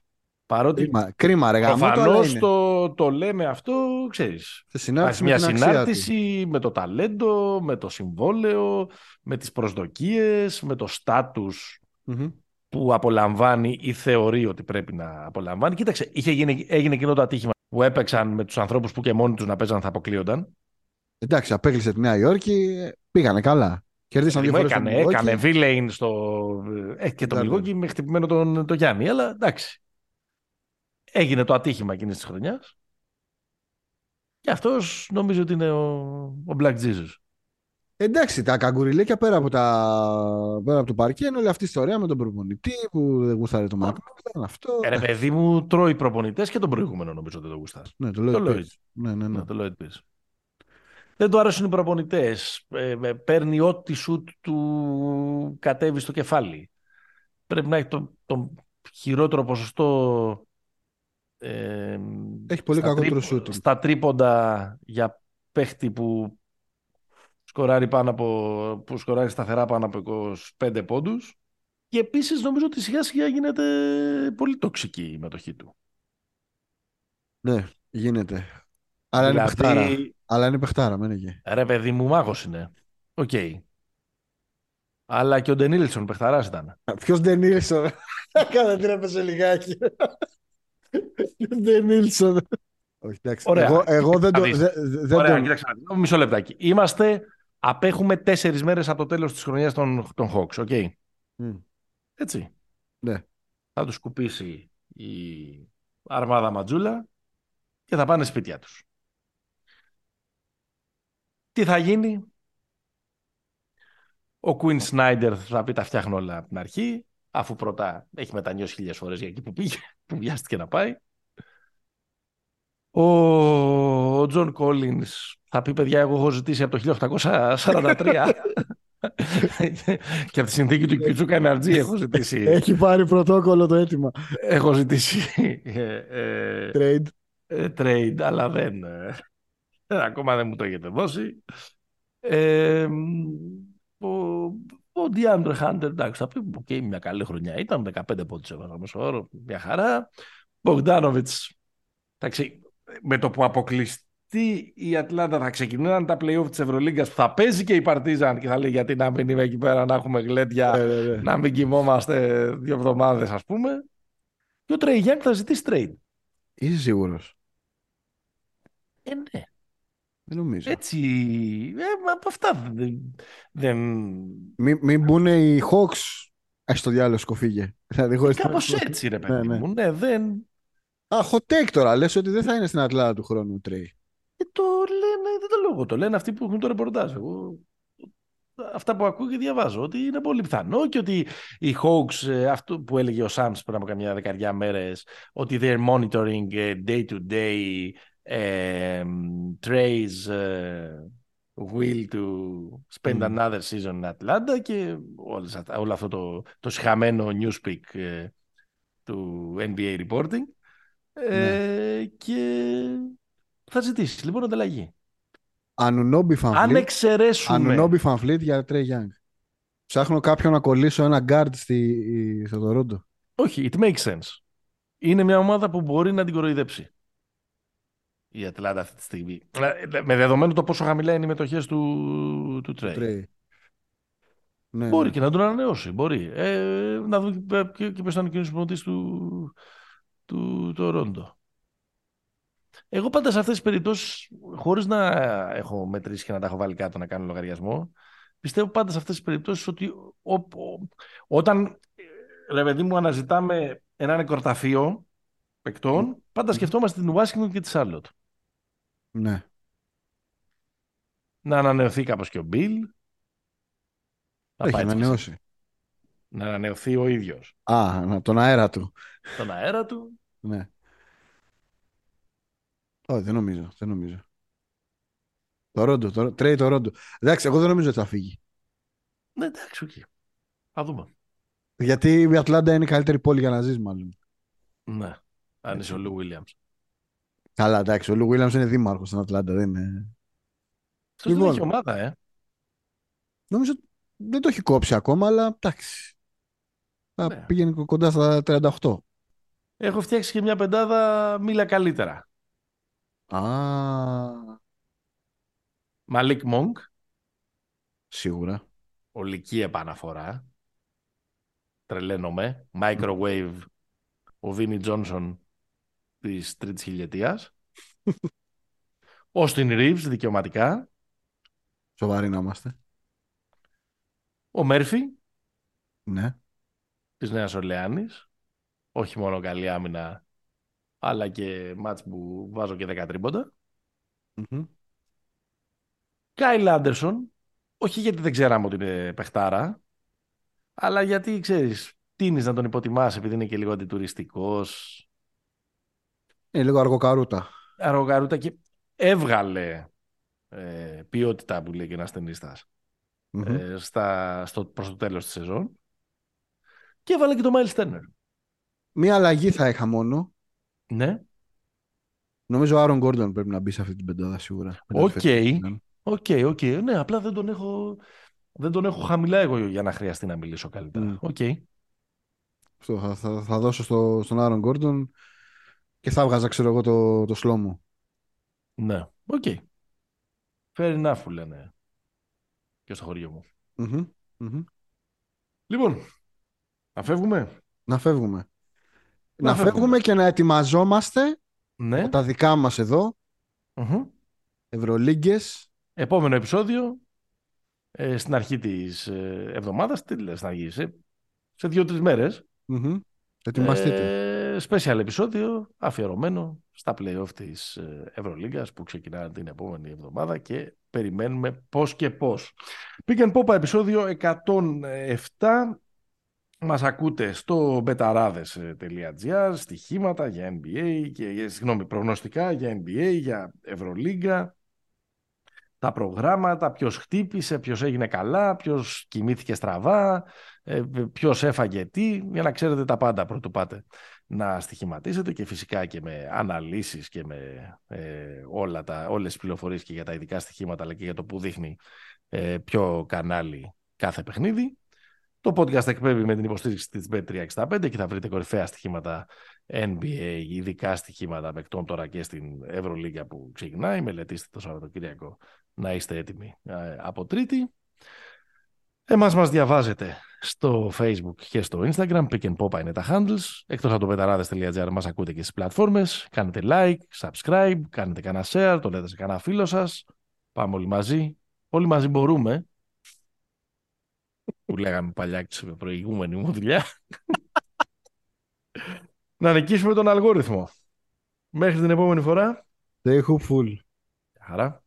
Παρότι Κρίμα, κρίμα ρε γάμο, το, αλλά προφανώς είναι. το, το λέμε αυτό, ξέρεις. Σε συνάρτηση με μια την αξία του. συνάρτηση με το ταλέντο, με το συμβόλαιο, με τις προσδοκίες, με το στάτους Μμμ. που απολαμβάνει ή θεωρεί ότι πρέπει να απολαμβάνει. Κοίταξε, είχε γίνει, έγινε εκείνο το ατύχημα που έπαιξαν με τους ανθρώπους που και μόνοι τους να παίζαν θα αποκλείονταν. Εντάξει, απέκλεισε τη Νέα Υόρκη, ε, πήγανε καλά. Κερδίσαν δύο Λίγο φορές έκανε, τον έκανε Milwaukee. V-Lane στο... Ε, και το Εντάξει. Milwaukee με χτυπημένο τον, τον Γιάννη, αλλά εντάξει. Έγινε το ατύχημα εκείνης της χρονιάς. Και αυτός νομίζω ότι είναι ο, ο Black Jesus. Εντάξει, τα καγκουριλίκια πέρα από, τα... πέρα από το παρκέ είναι όλη αυτή η ιστορία με τον προπονητή που δεν γούσταρε το Μακμίλαν. Αυτό. Ε, ρε παιδί μου, τρώει προπονητές και τον προηγούμενο νομίζω ότι το γουστάρει. Ναι, το Το λέω. Lloyd. Ναι, ναι, ναι. Ναι, το Lloyd Pierce. Δεν του αρέσουν οι προπονητές. παίρνει ό,τι σουτ του κατέβει στο κεφάλι. Πρέπει να έχει το, το χειρότερο ποσοστό. ε, Έχει πολύ στα κακότερο τρίπο- shooting. Στα τρίποντα για παίχτη που σκοράρει, πάνω από, που σκοράρει σταθερά πάνω από 25 πόντους. Και επίσης νομίζω ότι σιγά σιγά γίνεται πολύ τοξική η μετοχή του. Ναι, γίνεται. Αλλά είναι Δηλαδή, παιχτάρα. Αλλά είναι παιχτάρα, μένει εκεί. Ρε παιδί μου, μάγος είναι. Οκ. Αλλά και ο Denilson παιχταράς ήταν. Ποιος Denilson. Κάνα την έπεσε λιγάκι. Ποιος δεν Νίλσον. Όχι, εντάξει. Ωραία. Εγώ, εγώ δεν το. Θα δεις. δε- δε- δεν Ωραία, τον- κοίταξε. να δεις. Μισό λεπτάκι. Είμαστε, απέχουμε τέσσερις μέρες από το τέλος της χρονιάς των, των Hawks, οκ. Μμ. Έτσι. Ναι. Θα τους σκουπίσει η αρμάδα Ματζούλα και θα πάνε σπίτια τους. Τι θα γίνει; Ο Quinn Snyder θα πει τα φτιάχνω όλα από την αρχή, αφού πρώτα έχει μετανιώσει χίλιες φορές για εκεί που πήγε, που βιάστηκε να πάει. Ο, ο John Collins θα πει παιδιά εγώ έχω ζητήσει από το 1843 και από τη συνθήκη του Κιουτσούκα Εναρτζή έχω ζητήσει Έχει πάρει πρωτόκολλο το αίτημα. έχω ζητήσει ε, ε, Trade. ε, trade, αλλά δεν. Ε, ακόμα δεν μου το έχετε δώσει. Ε, ο, ο DeAndre Hunter, εντάξει, θα πει, οκ, μια καλή χρονιά ήταν, 15 πόντους έβαλα μέσο όρο, μια χαρά. Bogdanovic, εντάξει, με το που αποκλειστεί η Ατλάντα θα ξεκινάνε τα play-off της Ευρωλίγκας που θα παίζει και η Παρτίζαν και θα λέει γιατί να μην είμαι εκεί πέρα να έχουμε γλέντια, Ναι, ναι, ναι. να μην κοιμόμαστε δύο εβδομάδες ας πούμε. Και ο Trey Young θα ζητήσει trade. Είσαι σίγουρος; Ε, ναι. Δεν νομίζω. Έτσι, ε, μα από αυτά δεν... δεν... Μην, μην μπουν οι Hawks. Έχει το διάλογο σκοφίγε. Δηλαδή, χωρίς να- Κάπως έτσι ρε παιδί Ναι, ναι. μου. Ναι, δεν... Α, hot take τώρα. Λες ότι δεν θα είναι στην Ατλάντα του χρόνου ο Trey. Ε, το λένε, δεν το λέω εγώ, το λένε αυτοί που έχουν το ρεπορτάζ. Εγώ αυτά που ακούω και διαβάζω, ότι είναι πολύ πιθανό και ότι οι Hawks, ε, αυτό που έλεγε ο Shams πριν από καμιά δεκαριά μέρες, ότι they're monitoring ε, day to day ε, Trey's ε, will to spend Μμμ. another season in Atlanta και όλες αυτά- όλο αυτό το, το συχαμένο newspeak ε, του NBA reporting ε, και θα ζητήσει λοιπόν ανταλλαγή. Anunoby Αν VanVleet. εξαιρέσουμε. Anunoby VanVleet για Trey Young. Ψάχνω κάποιον να κολλήσω ένα guard στη, στο Τορόντο. Όχι, it makes sense. Είναι μια ομάδα που μπορεί να την κοροϊδέψει. Η Ατλάντα αυτή τη στιγμή. Ε, Με δεδομένο το πόσο χαμηλά είναι οι μετοχές του, του Trey. Trey. Ναι, Μπορεί ναι. και να τον ανανεώσει. Μπορεί. Ε, να δούμε και, και ποιο θα είναι ο καινούριος προπονητής του, του Τορόντο. Εγώ πάντα σε αυτές τις περιπτώσεις, χωρίς να έχω μετρήσει και να τα έχω βάλει κάτω να κάνω λογαριασμό, πιστεύω πάντα σε αυτές τις περιπτώσεις ότι ο- ο- όταν, ε, ρε παιδί μου, αναζητάμε ένα νεκροταφείο παικτών, πάντα σκεφτόμαστε την Ουάσιγκτον και τη Σάρλοτ. Ναι. Να ανανεωθεί κάπως και ο Μπιλ. Να Έχει πάει έτσι ανανεώσει. Να ανανεωθεί ο ίδιος Α, να- τον αέρα του. τον αέρα του. Ναι. Όχι, δεν νομίζω. Δεν νομίζω. Τορόντο, το, Trey Τορόντο. Εντάξει, εγώ δεν νομίζω ότι θα φύγει. Ναι, εντάξει, οκ. Θα δούμε. Γιατί η Ατλάντα είναι η καλύτερη πόλη για να ζεις, μάλλον. Ναι. Αν είσαι ο Lou Williams. Καλά, εντάξει, ο Lou Williams είναι δήμαρχος στην Ατλάντα, δεν είναι. Αυτός Λοιπόν. δεν έχει ομάδα, ε. Νομίζω ότι δεν το έχει κόψει ακόμα, αλλά εντάξει. Θα Ναι. πήγαινε κοντά στα 38. Έχω φτιάξει και μια πεντάδα μίλα καλύτερα. Α, Μαλίκ Μόγκ, σίγουρα. ολική επαναφορά. Τρελαίνομαι. Microwave, ο Βίνι Τζόνσον της τρίτης χιλιετίας. Όστιν Ρίβς, δικαιωματικά. Σοβαροί να είμαστε. Ο Μέρφυ, Ναι. της Νέας Ορλεάνης. Όχι μόνο καλή άμυνα, αλλά και μάτς που βάζω και 10 τρίποντα. Μμμ. Κάιλ Άντερσον, όχι γιατί δεν ξέραμε ότι είναι παιχτάρα, αλλά γιατί, ξέρεις, τίνεις να τον υποτιμάς επειδή είναι και λίγο αντιτουριστικός, Είναι λίγο αργοκαρούτα. αργοκαρούτα και έβγαλε ε, ποιότητα που λέει και ένας ταινίστας Μμμ. ε, στα, στο, προς το τέλος της σεζόν και έβαλε και το Myles Turner. Μία αλλαγή θα είχα μόνο. Ναι, Νομίζω ο Άρον Γκόρντον πρέπει να μπει σε αυτή την πεντάδα σίγουρα. Μετά Οκ. τη φετινή σεζόν. OK, OK. Ναι, απλά δεν τον έχω... Δεν τον έχω χαμηλά εγώ για να χρειαστεί να μιλήσω καλύτερα. Μμ. Οκ. Αυτό θα, θα, θα δώσω στο, στον Άρον Γκόρντον και θα 'βγαζα, ξέρω εγώ, το, το Slo-Mo. Ναι, OK. Fair enough που λένε και στο χωριό μου. Μμμ. Μμμ. Λοιπόν, να φεύγουμε; Να φεύγουμε. Να Να, φεύγουμε. φεύγουμε και να ετοιμαζόμαστε Ναι. τα δικά μας εδώ, Μμμ. Ευρωλίγκες. Επόμενο επεισόδιο ε, στην αρχή της ε, εβδομάδας. Τι λες να γίνεις, σε, σε δύο-τρεις μέρες. Μμμ. Ετοιμαστείτε. Ε, special επεισόδιο αφιερωμένο στα play-off της ε, Ευρωλίγκας που ξεκινά την επόμενη εβδομάδα και περιμένουμε πώς και πώς. Pick and Pop επεισόδιο 107. Μας ακούτε στο betarades.gr, στοιχήματα για NBA, και, για- συγγνώμη, προγνωστικά για NBA, για Ευρωλίγκα, τα προγράμματα, ποιος χτύπησε, ποιος έγινε καλά, ποιος κοιμήθηκε στραβά, ε, ποιος έφαγε τι, για να ξέρετε τα πάντα πρωτού πάτε να στοιχηματίσετε και φυσικά και με αναλύσεις και με ε, όλα τα, όλες τις πληροφορίες και για τα ειδικά στοιχήματα αλλά και για το που δείχνει ε, ποιο κανάλι κάθε παιχνίδι. Το podcast εκπέμπει με την υποστήριξη της Bet365 και θα βρείτε κορυφαία στοιχήματα NBA, ειδικά στοιχήματα παικτών τώρα και στην Ευρωλίγκα που ξεκινάει. Μελετήστε το Σαββατοκύριακο να είστε έτοιμοι ε, από Τρίτη. Εμάς μας διαβάζετε στο Facebook και στο Instagram. Pick and Pop είναι τα handles. Εκτός από το πεταράδες.gr μας ακούτε και στις πλατφόρμες. Κάνετε like, subscribe, κάνετε κανένα share, το λέτε σε κανένα φίλο σας. Πάμε όλοι μαζί. Όλοι μαζί μπορούμε. Που λέγαμε παλιά και σε προηγούμενη μου δουλειά. να νικήσουμε τον αλγόριθμο. Μέχρι την επόμενη φορά. Stay hopeful. Χαρά.